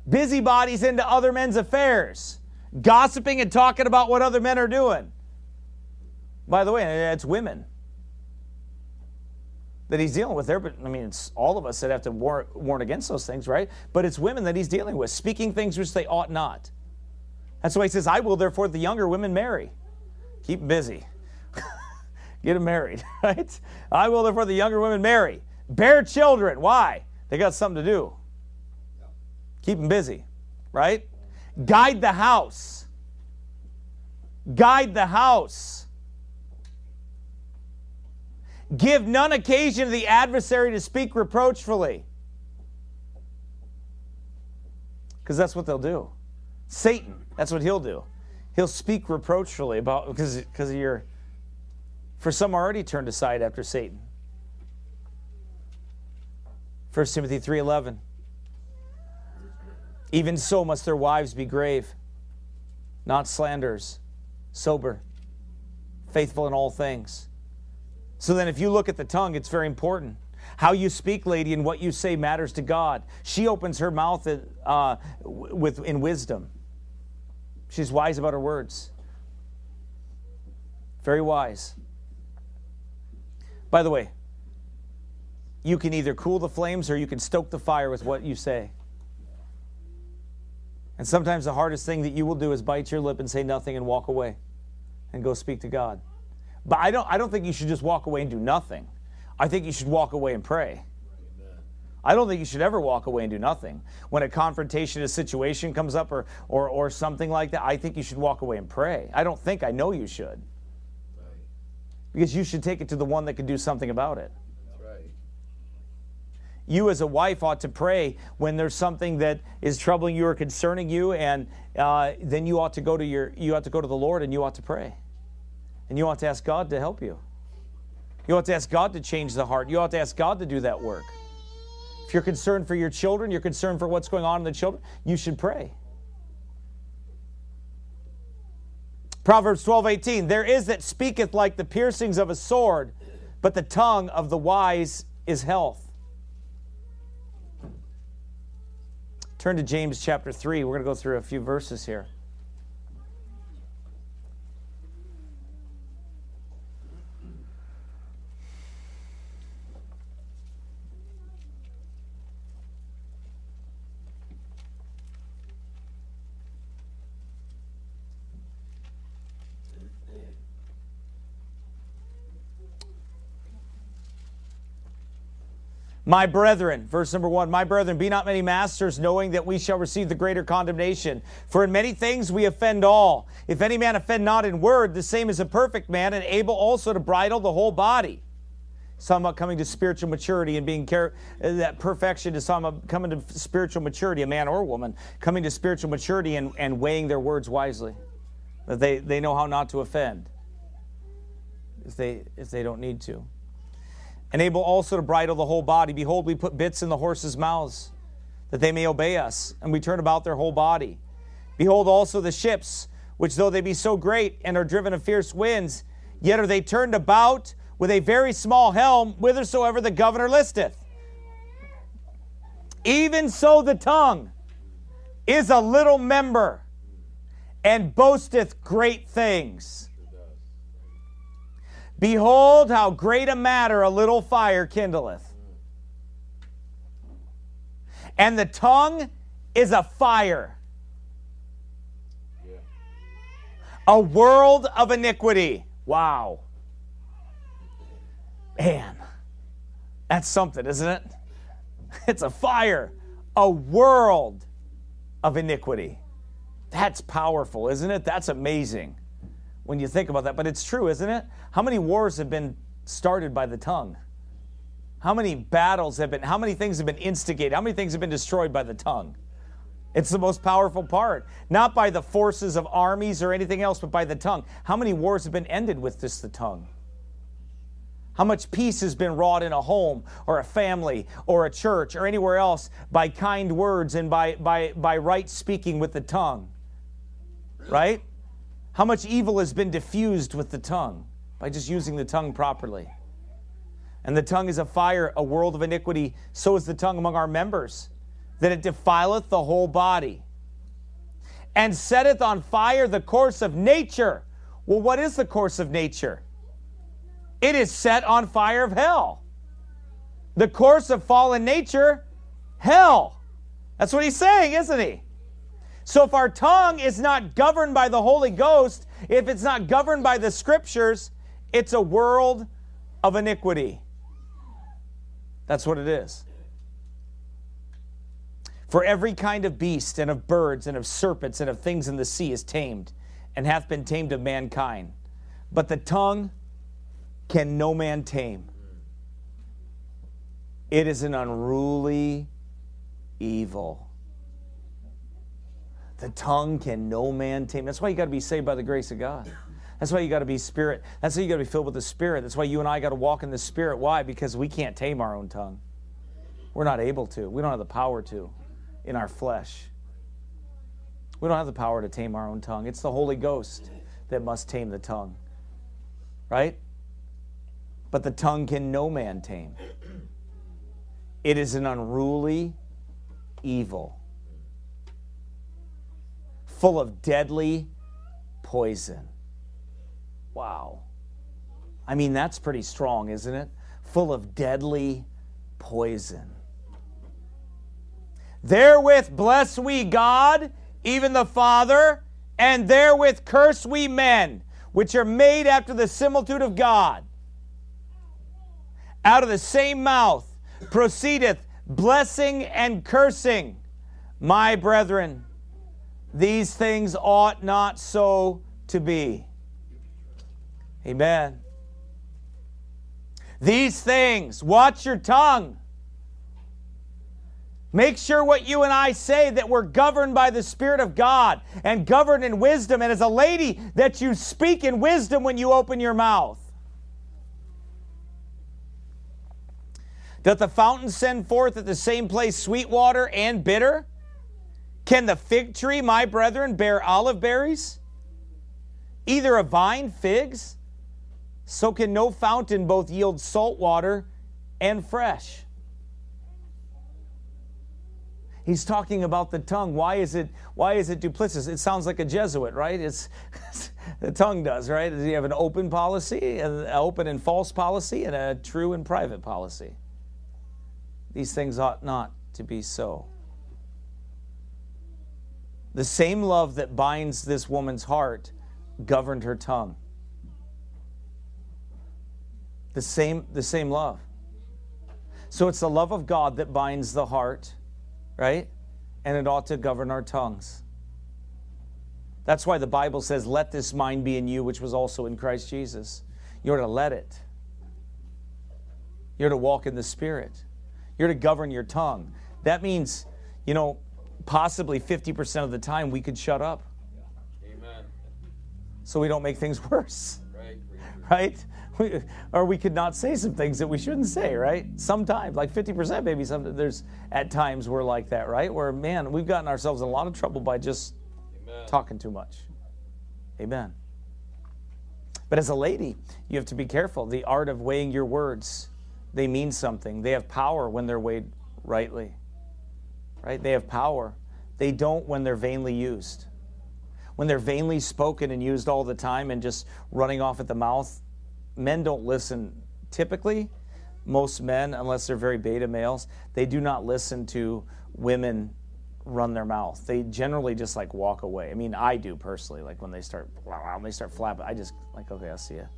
Busybodies into other men's affairs, gossiping and talking about what other men are doing. By the way, it's women that he's dealing with there. But I mean, it's all of us that have to war, warn against those things, right? But it's women that he's dealing with, speaking things which they ought not. That's why he says, I will therefore the younger women marry. Keep busy. *laughs* Get them married, *laughs* right? I will therefore the younger women marry. Bear children. Why? They got something to do. Keep them busy, right? Guide the house. Guide the house. Give none occasion to the adversary to speak reproachfully. Because that's what they'll do. Satan, that's what he'll do. He'll speak reproachfully about because because of your for some already turned aside after Satan. 1 Timothy 3:11. Even so must their wives be grave, not slanders, sober, faithful in all things. So then if you look at the tongue, it's very important. How you speak, lady, and what you say matters to God. She opens her mouth uh, with in wisdom. She's wise about her words. Very wise. By the way, you can either cool the flames or you can stoke the fire with what you say. And sometimes the hardest thing that you will do is bite your lip and say nothing and walk away and go speak to God. But I don't, I don't think you should just walk away and do nothing. I think you should walk away and pray. I don't think you should ever walk away and do nothing. When a confrontation, a situation comes up or, or, or something like that, I think you should walk away and pray. I don't think, I know you should. Because you should take it to the one that can do something about it. You, as a wife, ought to pray when there's something that is troubling you or concerning you, and uh, then you ought to go to your you ought to go to the Lord and you ought to pray, and you ought to ask God to help you. You ought to ask God to change the heart. You ought to ask God to do that work. If you're concerned for your children, you're concerned for what's going on in the children, you should pray. Proverbs 12, 18. There is that speaketh like the piercings of a sword, but the tongue of the wise is health. Turn to James chapter 3. We're going to go through a few verses here. My brethren, verse number one, my brethren, be not many masters, knowing that we shall receive the greater condemnation. For in many things we offend all. If any man offend not in word, the same is a perfect man, and able also to bridle the whole body. Some about coming to spiritual maturity and being care, uh, that perfection is some coming to spiritual maturity, a man or a woman, coming to spiritual maturity and, and weighing their words wisely. That they, they know how not to offend if they if they don't need to and able also to bridle the whole body. Behold, we put bits in the horses' mouths, that they may obey us, and we turn about their whole body. Behold also the ships, which though they be so great and are driven of fierce winds, yet are they turned about with a very small helm, whithersoever the governor listeth. Even so, the tongue is a little member and boasteth great things. Behold, how great a matter a little fire kindleth. And the tongue is a fire, a world of iniquity. Wow. Man, that's something, isn't it? *laughs* It's a fire, a world of iniquity. That's powerful, isn't it? That's amazing when you think about that. But it's true, isn't it? How many wars have been started by the tongue? How many battles have been, how many things have been instigated? How many things have been destroyed by the tongue? It's the most powerful part. Not by the forces of armies or anything else, but by the tongue. How many wars have been ended with just the tongue? How much peace has been wrought in a home or a family or a church or anywhere else by kind words and by, by, by right speaking with the tongue? Right? How much evil has been diffused with the tongue by just using the tongue properly? And the tongue is a fire, a world of iniquity. So is the tongue among our members, that it defileth the whole body, and setteth on fire the course of nature. Well, what is the course of nature? It is set on fire of hell. The course of fallen nature, hell. That's what he's saying, isn't he? So if our tongue is not governed by the Holy Ghost, if it's not governed by the scriptures, it's a world of iniquity. That's what it is. For every kind of beast and of birds and of serpents and of things in the sea is tamed and hath been tamed of mankind. But the tongue can no man tame. It is an unruly evil. The tongue can no man tame. That's why you got to be saved by the grace of God. That's why you got to be spirit. That's why you got to be filled with the spirit. That's why you and I got to walk in the spirit. Why? Because we can't tame our own tongue. We're not able to. We don't have the power to in our flesh. We don't have the power to tame our own tongue. It's the Holy Ghost that must tame the tongue. Right? But the tongue can no man tame. It is an unruly evil, full of deadly poison. Wow. I mean, that's pretty strong, isn't it? Full of deadly poison. Therewith bless we God, even the Father, and therewith curse we men, which are made after the similitude of God. Out of the same mouth proceedeth blessing and cursing. My brethren, these things ought not so to be. Amen. These things, watch your tongue. Make sure what you and I say that we're governed by the Spirit of God and governed in wisdom. And as a lady, that you speak in wisdom when you open your mouth. Doth the fountain send forth at the same place sweet water and bitter? Can the fig tree, my brethren, bear olive berries? Either a vine figs? So can no fountain both yield salt water and fresh. He's talking about the tongue. Why is it why is it duplicitous? It sounds like a Jesuit, right? It's *laughs* the tongue does, right? Does he have an open policy, an open and false policy, and a true and private policy? These things ought not to be so. The same love that binds this woman's heart governed her tongue. The same, the same love. So it's the love of God that binds the heart, right? And it ought to govern our tongues. That's why the Bible says, Let this mind be in you, which was also in Christ Jesus. You're to let it. You're to walk in the Spirit. You're to govern your tongue. That means, you know, possibly 50% of the time we could shut up. Amen. So we don't make things *laughs* worse. Right. Right? We, or we could not say some things that we shouldn't say, right? Sometimes, like 50% maybe some there's at times we're like that, right? Where man, we've gotten ourselves in a lot of trouble by just Amen. talking too much. Amen. But as a lady, you have to be careful. The art of weighing your words, they mean something. They have power when they're weighed rightly. Right? They have power. They don't when they're vainly used. When they're vainly spoken and used all the time and just running off at the mouth, men don't listen typically. Most men, unless they're very beta males, they do not listen to women run their mouth. They generally just like walk away. I mean, I do personally. Like when they start, when they start flapping, I just like, okay, I'll see you.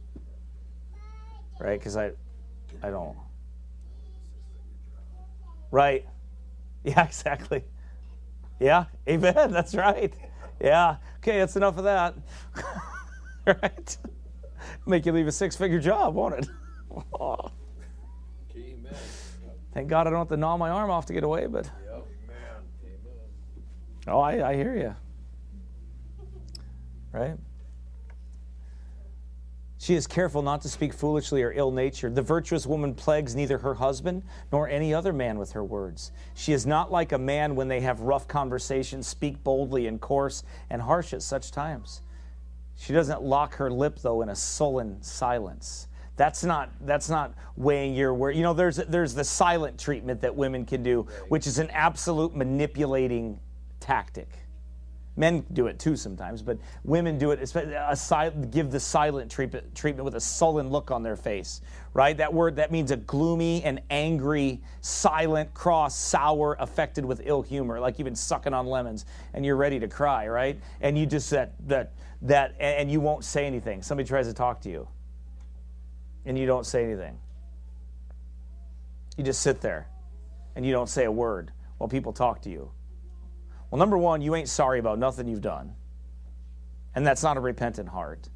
Right? Because I, I don't. Right. *laughs* Yeah, exactly. Yeah, amen. That's right. Yeah. Okay, that's enough of that. *laughs* right? Make you leave a six figure job, won't it? Oh, Amen. thank God I don't have to gnaw my arm off to get away, but Yep. Amen. oh, I, I hear you. Right? She is careful not to speak foolishly or ill natured. The virtuous woman plagues neither her husband nor any other man with her words. She is not like a man when they have rough conversations, speak boldly and coarse and harsh at such times. She doesn't lock her lip, though, in a sullen silence. That's not that's not weighing your word. You know, there's there's the silent treatment that women can do, which is an absolute manipulating tactic. Men do it too sometimes, but women do it. A give the silent treatment treatment with a sullen look on their face, right? That word that means a gloomy and angry, silent, cross, sour, affected with ill humor, like you've been sucking on lemons and you're ready to cry, right? And you just that that that and you won't say anything. Somebody tries to talk to you, and you don't say anything. You just sit there, and you don't say a word while people talk to you. Well, number one, you ain't sorry about nothing you've done. And that's not a repentant heart.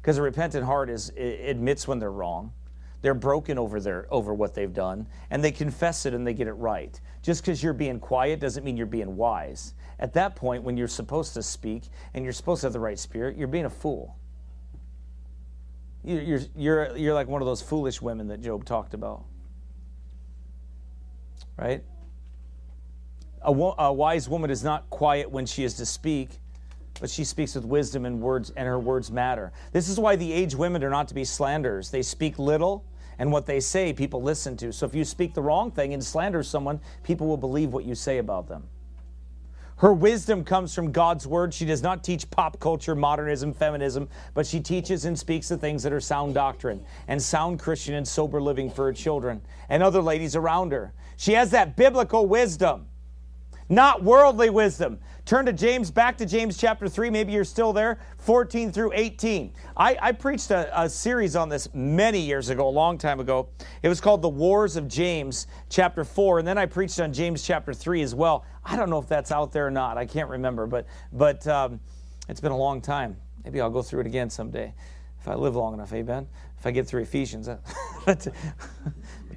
Because a repentant heart is admits when they're wrong. They're broken over their over what they've done, and they confess it and they get it right. Just because you're being quiet doesn't mean you're being wise. At that point, when you're supposed to speak and you're supposed to have the right spirit, you're being a fool. You're, you're, you're like one of those foolish women that Job talked about. right? A, wo- a wise woman is not quiet when she is to speak, but she speaks with wisdom and words, and her words matter. This is why the aged women are not to be slanderers. They speak little, and what they say, people listen to. So if you speak the wrong thing and slander someone, people will believe what you say about them. Her wisdom comes from God's word. She does not teach pop culture, modernism, feminism, but she teaches and speaks the things that are sound doctrine and sound Christian and sober living for her children and other ladies around her. She has that biblical wisdom, not worldly wisdom. Turn to James, back to James chapter 3. Maybe you're still there, 14 through 18. I, I preached a, a series on this many years ago, a long time ago. It was called The Wars of James, chapter 4. And then I preached on James chapter 3 as well. I don't know if that's out there or not. I can't remember, but, but um, it's been a long time. Maybe I'll go through it again someday if I live long enough, amen? If I get through Ephesians. *laughs* but,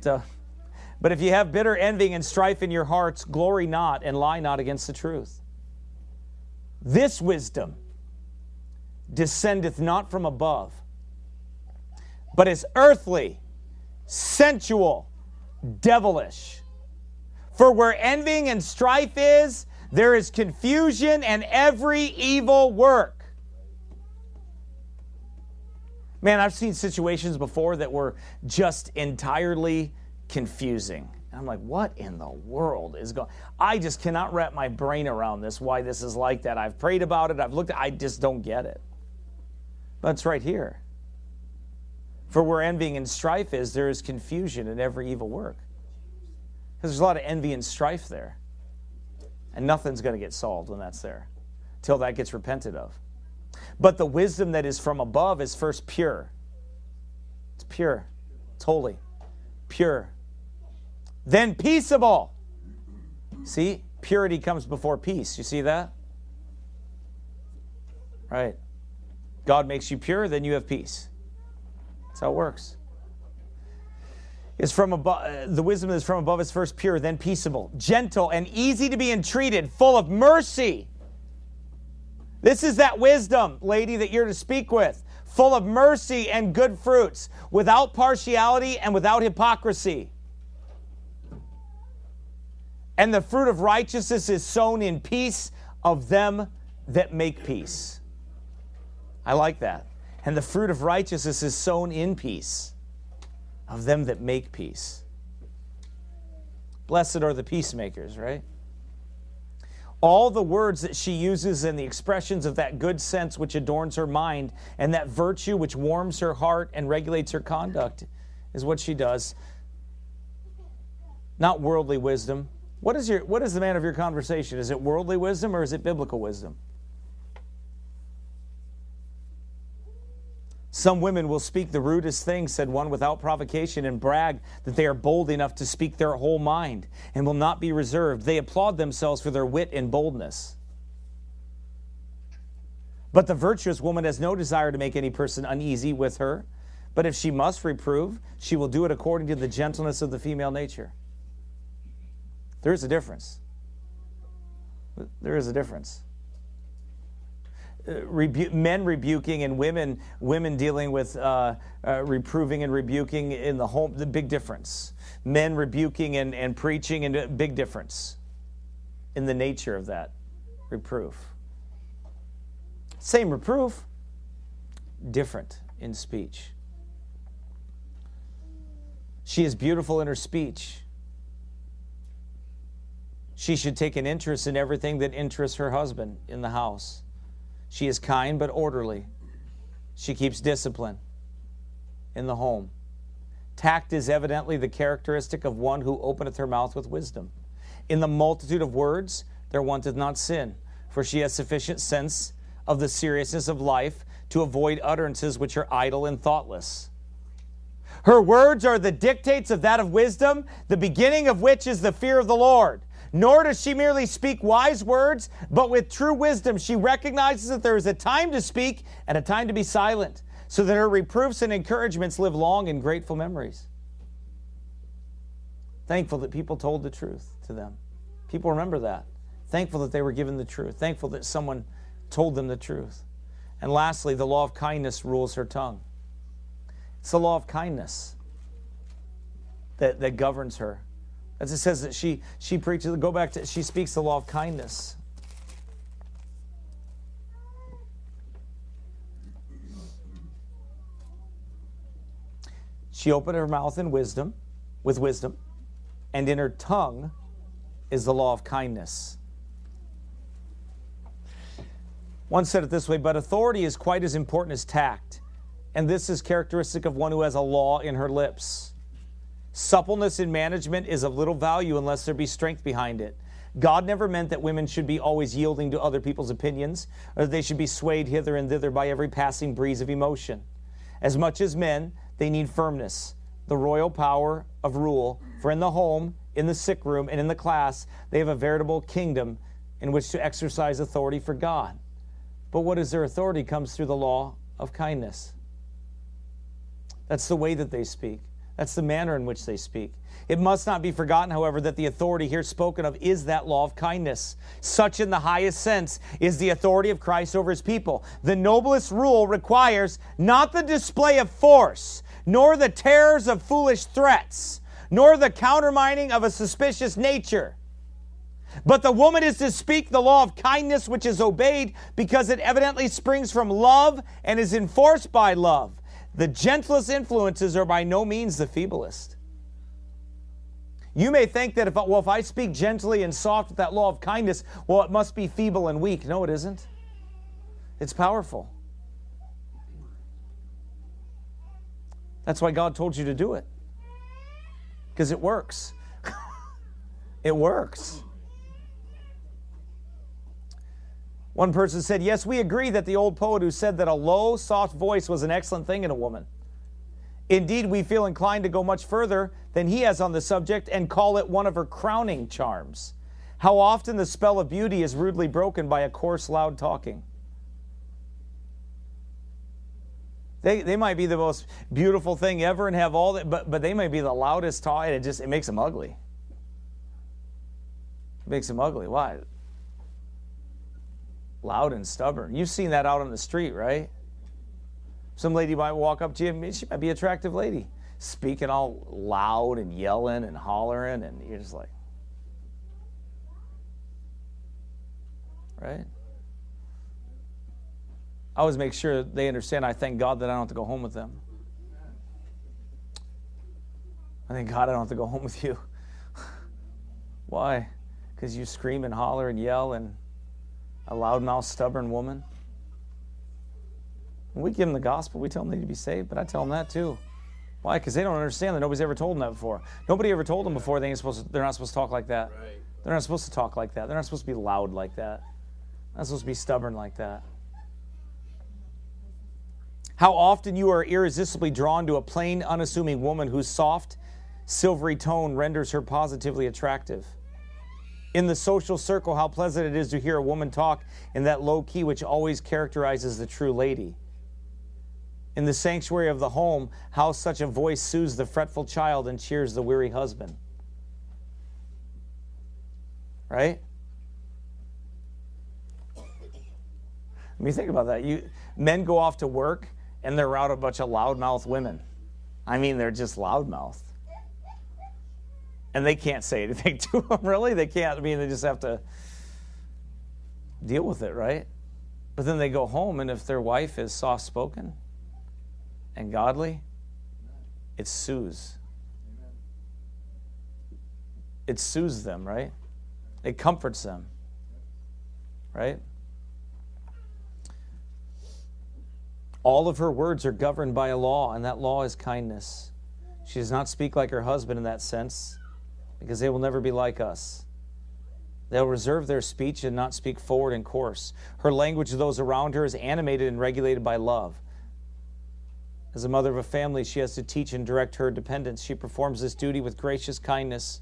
uh, but if you have bitter envying and strife in your hearts, glory not and lie not against the truth. This wisdom descendeth not from above, but is earthly, sensual, devilish. For where envying and strife is, there is confusion and every evil work. Man, I've seen situations before that were just entirely confusing. I'm like, what in the world is going? I just cannot wrap my brain around this. Why this is like that? I've prayed about it. I've looked. I just don't get it. But it's right here. For where envying and strife is, there is confusion in every evil work. Because there's a lot of envy and strife there, and nothing's going to get solved when that's there, till that gets repented of. But the wisdom that is from above is first pure. It's pure. It's holy. Pure then peaceable. See, purity comes before peace. You see that? Right. God makes you pure, then you have peace. That's how it works. Is from above the wisdom that is from above is first pure, then peaceable, gentle, and easy to be entreated, full of mercy. This is that wisdom, lady, that you're to speak with, full of mercy and good fruits, without partiality and without hypocrisy. And the fruit of righteousness is sown in peace of them that make peace. I like that. And the fruit of righteousness is sown in peace of them that make peace. Blessed are the peacemakers, right? All the words that she uses and the expressions of that good sense which adorns her mind and that virtue which warms her heart and regulates her conduct is what she does. Not worldly wisdom, what is, your, what is the man of your conversation? Is it worldly wisdom or is it biblical wisdom? Some women will speak the rudest things, said one, without provocation, and brag that they are bold enough to speak their whole mind and will not be reserved. They applaud themselves for their wit and boldness. But the virtuous woman has no desire to make any person uneasy with her. But if she must reprove, she will do it according to the gentleness of the female nature. There is a difference. There is a difference. Uh, rebu- men rebuking and women women dealing with uh, uh, reproving and rebuking in the home the big difference men rebuking and, and preaching and uh, big difference in the nature of that reproof same reproof different in speech she is beautiful in her speech she should take an interest in everything that interests her husband in the house. She is kind but orderly. She keeps discipline in the home. Tact is evidently the characteristic of one who openeth her mouth with wisdom. In the multitude of words, there wanteth not sin, for she has sufficient sense of the seriousness of life to avoid utterances which are idle and thoughtless. Her words are the dictates of that of wisdom, the beginning of which is the fear of the Lord. Nor does she merely speak wise words, but with true wisdom she recognizes that there is a time to speak and a time to be silent, so that her reproofs and encouragements live long in grateful memories. Thankful that people told the truth to them. People remember that. Thankful that they were given the truth. Thankful that someone told them the truth. And lastly, the law of kindness rules her tongue. It's the law of kindness that, that governs her As it says that she she preaches, go back to she speaks the law of kindness. She opened her mouth in wisdom, with wisdom, and in her tongue is the law of kindness. One said it this way, but authority is quite as important as tact, and this is characteristic of one who has a law in her lips. Suppleness in management is of little value unless there be strength behind it. God never meant that women should be always yielding to other people's opinions, or that they should be swayed hither and thither by every passing breeze of emotion. As much as men, they need firmness, the royal power of rule, for in the home, in the sick room, and in the class, they have a veritable kingdom in which to exercise authority for God. But what is their authority comes through the law of kindness. That's the way that they speak. That's the manner in which they speak. It must not be forgotten, however, that the authority here spoken of is that law of kindness. Such, in the highest sense, is the authority of Christ over his people. The noblest rule requires not the display of force, nor the terrors of foolish threats, nor the countermining of a suspicious nature. But the woman is to speak the law of kindness, which is obeyed because it evidently springs from love and is enforced by love. The gentlest influences are by no means the feeblest. You may think that if, well, if I speak gently and soft with that law of kindness, well, it must be feeble and weak. No, it isn't. It's powerful. That's why God told you to do it. Because it works. *laughs* it works. One person said, Yes, we agree that the old poet who said that a low, soft voice was an excellent thing in a woman. Indeed, we feel inclined to go much further than he has on the subject and call it one of her crowning charms. How often the spell of beauty is rudely broken by a coarse, loud talking. They, they might be the most beautiful thing ever and have all that, but, but they may be the loudest talk, and it just it makes them ugly. It makes them ugly. Why? Loud and stubborn. You've seen that out on the street, right? Some lady might walk up to you, she might be an attractive lady, speaking all loud and yelling and hollering, and you're just like, right? I always make sure they understand I thank God that I don't have to go home with them. I thank God I don't have to go home with you. *laughs* Why? Because you scream and holler and yell and a loudmouth, stubborn woman. When we give them the gospel, we tell them they need to be saved, but I tell them that too. Why? Because they don't understand that nobody's ever told them that before. Nobody ever told them before they ain't supposed to, they're not supposed to talk like that. Right. They're not supposed to talk like that. They're not supposed to be loud like that. They're not supposed to be stubborn like that. How often you are irresistibly drawn to a plain, unassuming woman whose soft, silvery tone renders her positively attractive in the social circle how pleasant it is to hear a woman talk in that low key which always characterizes the true lady. In the sanctuary of the home, how such a voice soothes the fretful child and cheers the weary husband. Right? I mean, think about that. You men go off to work and they're around a bunch of loudmouth women. I mean, they're just loudmouth and they can't say anything *laughs* to them, really. They can't. I mean, they just have to deal with it, right? But then they go home, and if their wife is soft spoken and godly, it soothes. It soothes them, right? It comforts them, right? All of her words are governed by a law, and that law is kindness. She does not speak like her husband in that sense because they will never be like us. They'll reserve their speech and not speak forward and coarse. Her language to those around her is animated and regulated by love. As a mother of a family, she has to teach and direct her dependents. She performs this duty with gracious kindness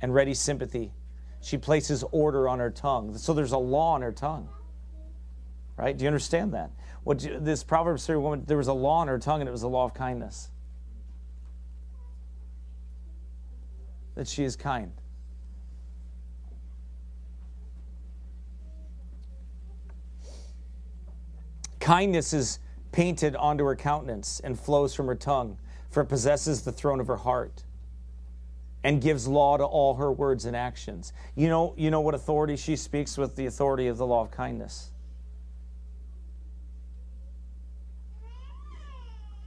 and ready sympathy. She places order on her tongue. So there's a law on her tongue. Right? Do you understand that? What this Proverbs 3 woman, there was a law on her tongue, and it was the law of kindness. That she is kind. Kindness is painted onto her countenance and flows from her tongue, for it possesses the throne of her heart. and gives law to all her words and actions. You know, you know what authority she speaks with the authority of the law of kindness.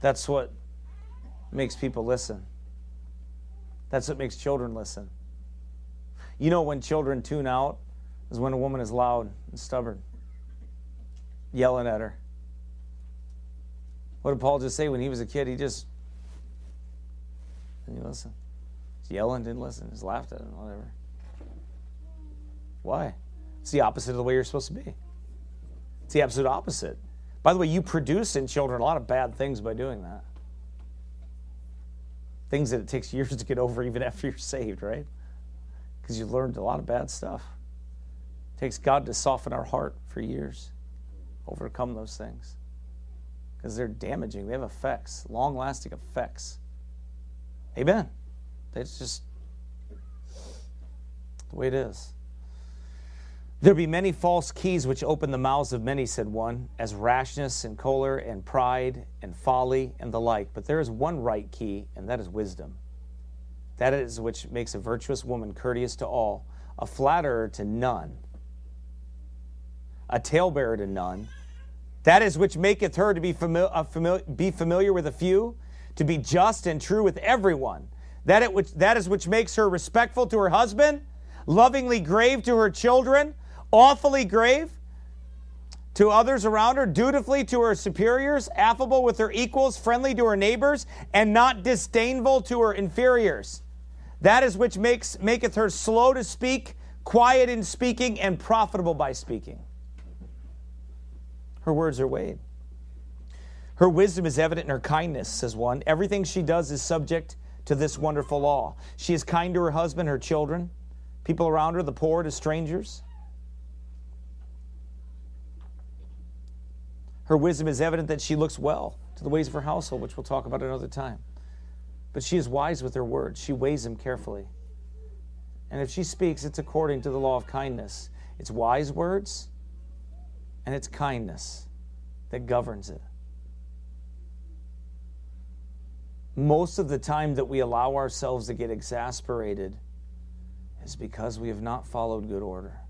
That's what makes people listen. That's what makes children listen. You know, when children tune out, is when a woman is loud and stubborn, yelling at her. What did Paul just say when he was a kid? He just didn't listen. He's yelling, didn't listen, just laughed at him, whatever. Why? It's the opposite of the way you're supposed to be. It's the absolute opposite. By the way, you produce in children a lot of bad things by doing that. Things that it takes years to get over even after you're saved, right? Because you learned a lot of bad stuff. It takes God to soften our heart for years, overcome those things. Because they're damaging, they have effects, long lasting effects. Amen. It's just the way it is. There be many false keys which open the mouths of many, said one, as rashness and choler and pride and folly and the like. But there is one right key, and that is wisdom. That is which makes a virtuous woman courteous to all, a flatterer to none, a talebearer to none. That is which maketh her to be, uh, famil- be familiar with a few, to be just and true with everyone. That, it which, that is which makes her respectful to her husband, lovingly grave to her children, awfully grave to others around her, dutifully to her superiors, affable with her equals, friendly to her neighbors, and not disdainful to her inferiors. That is which makes maketh her slow to speak, quiet in speaking, and profitable by speaking. Her words are weighed. Her wisdom is evident in her kindness, says one. Everything she does is subject to this wonderful law. She is kind to her husband, her children, people around her, the poor, to strangers. Her wisdom is evident that she looks well to the ways of her household, which we'll talk about another time. But she is wise with her words, she weighs them carefully. And if she speaks, it's according to the law of kindness. It's wise words and it's kindness that governs it. Most of the time that we allow ourselves to get exasperated is because we have not followed good order.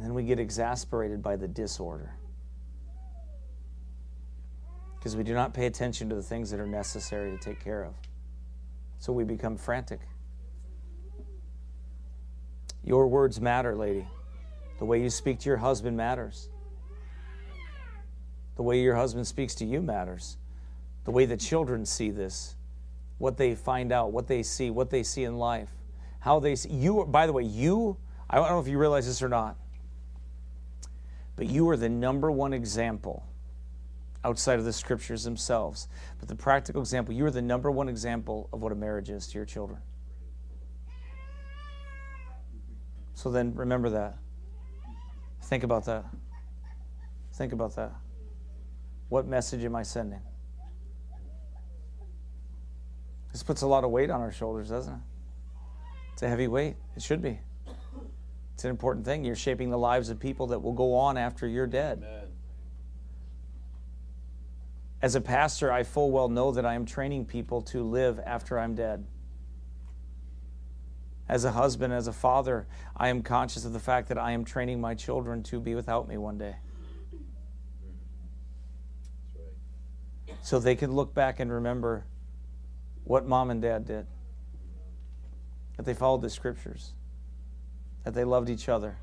And then we get exasperated by the disorder. Because we do not pay attention to the things that are necessary to take care of. So we become frantic. Your words matter, lady. The way you speak to your husband matters. The way your husband speaks to you matters. The way the children see this, what they find out, what they see, what they see in life, how they see you. By the way, you, I don't know if you realize this or not, but you are the number one example outside of the scriptures themselves. But the practical example, you are the number one example of what a marriage is to your children. So then remember that. Think about that. Think about that. What message am I sending? This puts a lot of weight on our shoulders, doesn't it? It's a heavy weight. It should be. It's an important thing. You're shaping the lives of people that will go on after you're dead. Amen. As a pastor, I full well know that I am training people to live after I'm dead. As a husband, as a father, I am conscious of the fact that I am training my children to be without me one day. Right. So they can look back and remember what mom and dad did. That they followed the scriptures. That they loved each other.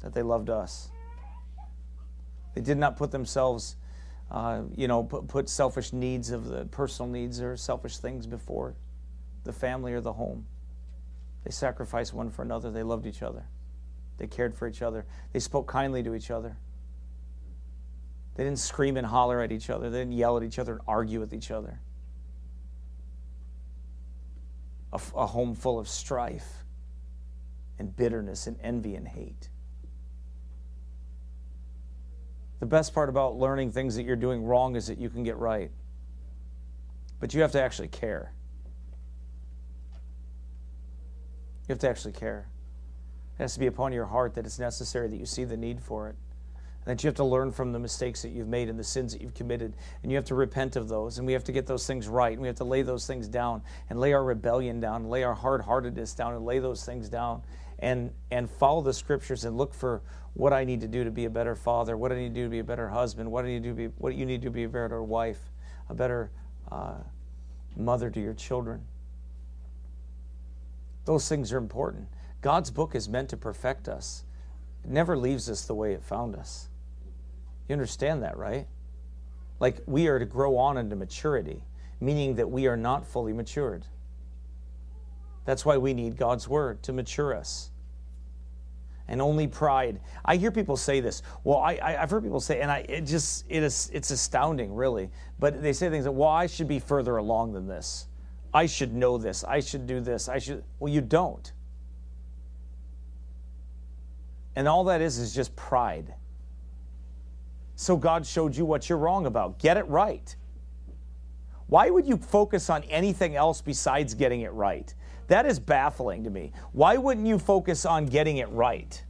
That they loved us. They did not put themselves, uh, you know, put, put selfish needs of the personal needs or selfish things before the family or the home. They sacrificed one for another. They loved each other. They cared for each other. They spoke kindly to each other. They didn't scream and holler at each other. They didn't yell at each other and argue with each other. A, home full of strife and bitterness and envy and hate. The best part about learning things that you're doing wrong is that you can get right. But you have to actually care. You have to actually care. It has to be upon your heart that it's necessary that you see the need for it. and that you have to learn from the mistakes that you've made and the sins that you've committed, and you have to repent of those, and we have to get those things right, and we have to lay those things down, and lay our rebellion down, and lay our hard heartedness down, and lay those things down, and and follow the scriptures and look for what I need to do to be a better father, what I need to do to be a better husband, what I need to be, what you need to be a better wife, a better uh, mother to your children. Those things are important. God's book is meant to perfect us. It never leaves us the way it found us. You understand that, right? Like we are to grow on into maturity, meaning that we are not fully matured. That's why we need God's word to mature us. And only pride. I hear people say this. Well, I, have heard people say, and I, it just it is it's astounding, really. But they say things like, "Well, I should be further along than this. I should know this. I should do this. I should." Well, you don't. And all that is is just pride. So God showed you what you're wrong about. Get it right. Why would you focus on anything else besides getting it right? That is baffling to me. Why wouldn't you focus on getting it right?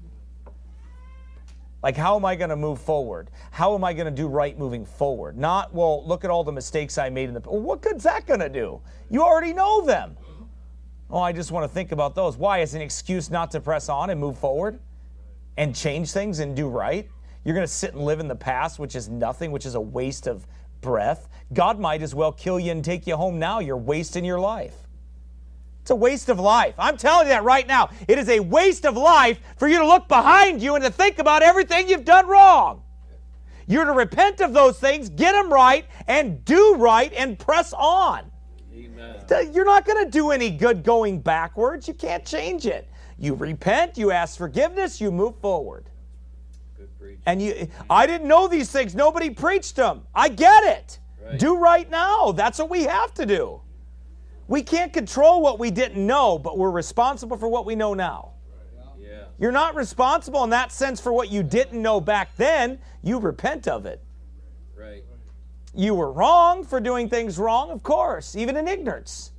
Like, how am I going to move forward? How am I going to do right moving forward? Not, well, look at all the mistakes I made in the. Well, what good's that going to do? You already know them. Oh, I just want to think about those. Why? As an excuse not to press on and move forward and change things and do right? You're going to sit and live in the past, which is nothing, which is a waste of breath. God might as well kill you and take you home now. You're wasting your life. It's a waste of life. I'm telling you that right now. It is a waste of life for you to look behind you and to think about everything you've done wrong. You're to repent of those things, get them right, and do right and press on. Amen. You're not going to do any good going backwards. You can't change it. You repent, you ask forgiveness, you move forward. And you I didn't know these things. Nobody preached them. I get it. Right. Do right now. That's what we have to do. We can't control what we didn't know, but we're responsible for what we know now. Yeah. You're not responsible in that sense for what you didn't know back then. You repent of it. Right. You were wrong for doing things wrong, of course, even in ignorance.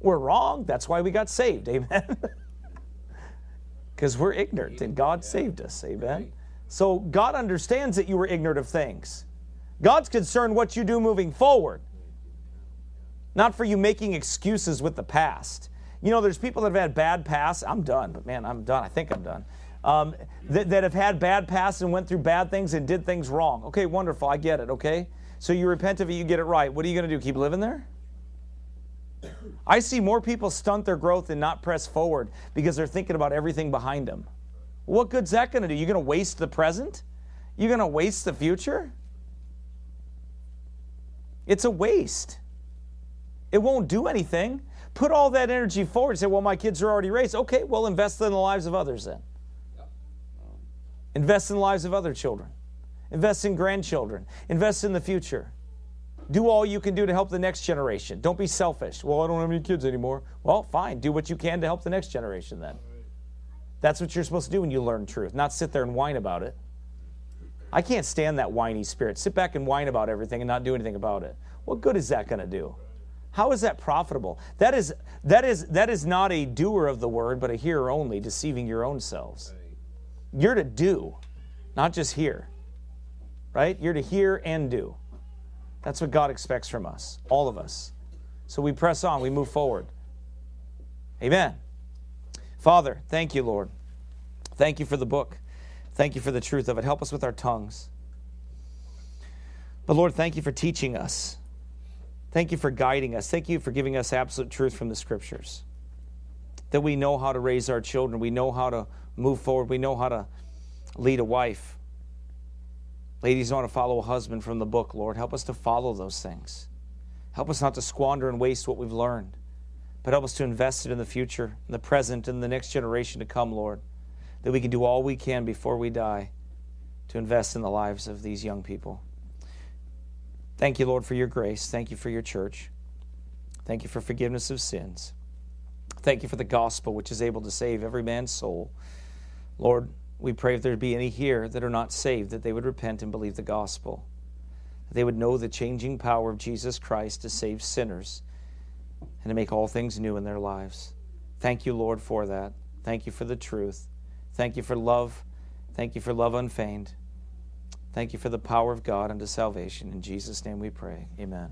We're wrong. That's why we got saved. *laughs* Amen. Because we're ignorant and God saved us. Amen. So God understands that you were ignorant of things. God's concerned what you do moving forward not for you making excuses with the past. You know, there's people that have had bad pasts. I'm done, but man, I'm done. I think I'm done. Um, that, that have had bad pasts and went through bad things and did things wrong. Okay, wonderful. I get it. Okay. So you repent of it, you get it right. What are you going to do? Keep living there? I see more people stunt their growth and not press forward because they're thinking about everything behind them. What good's that going to do? You're going to waste the present? You're going to waste the future? It's a waste. It won't do anything. Put all that energy forward say, well, my kids are already raised. Okay, well, invest in the lives of others then. Invest in the lives of other children. Invest in grandchildren. Invest in the future. Do all you can do to help the next generation. Don't be selfish. Well, I don't have any kids anymore. Well, fine. Do what you can to help the next generation then. That's what you're supposed to do when you learn truth, not sit there and whine about it. I can't stand that whiny spirit. Sit back and whine about everything and not do anything about it. What good is that going to do? How is that profitable? That is, that, is, that is not a doer of the word, but a hearer only, deceiving your own selves. You're to do, not just hear. Right? You're to hear and do. That's what God expects from us, all of us. So we press on, we move forward. Amen. Father, thank you, Lord. Thank you for the book. Thank you for the truth of it. Help us with our tongues. But Lord, thank you for teaching us. Thank you for guiding us. Thank you for giving us absolute truth from the scriptures. That we know how to raise our children, we know how to move forward, we know how to lead a wife. Ladies want to follow a husband from the book, Lord. Help us to follow those things. Help us not to squander and waste what we've learned, but help us to invest it in the future, in the present, and the next generation to come, Lord. That we can do all we can before we die to invest in the lives of these young people. Thank you, Lord, for your grace. Thank you for your church. Thank you for forgiveness of sins. Thank you for the gospel, which is able to save every man's soul. Lord, we pray if there be any here that are not saved, that they would repent and believe the gospel. That they would know the changing power of Jesus Christ to save sinners and to make all things new in their lives. Thank you, Lord, for that. Thank you for the truth. Thank you for love. Thank you for love unfeigned. Thank you for the power of God unto salvation. In Jesus' name we pray. Amen.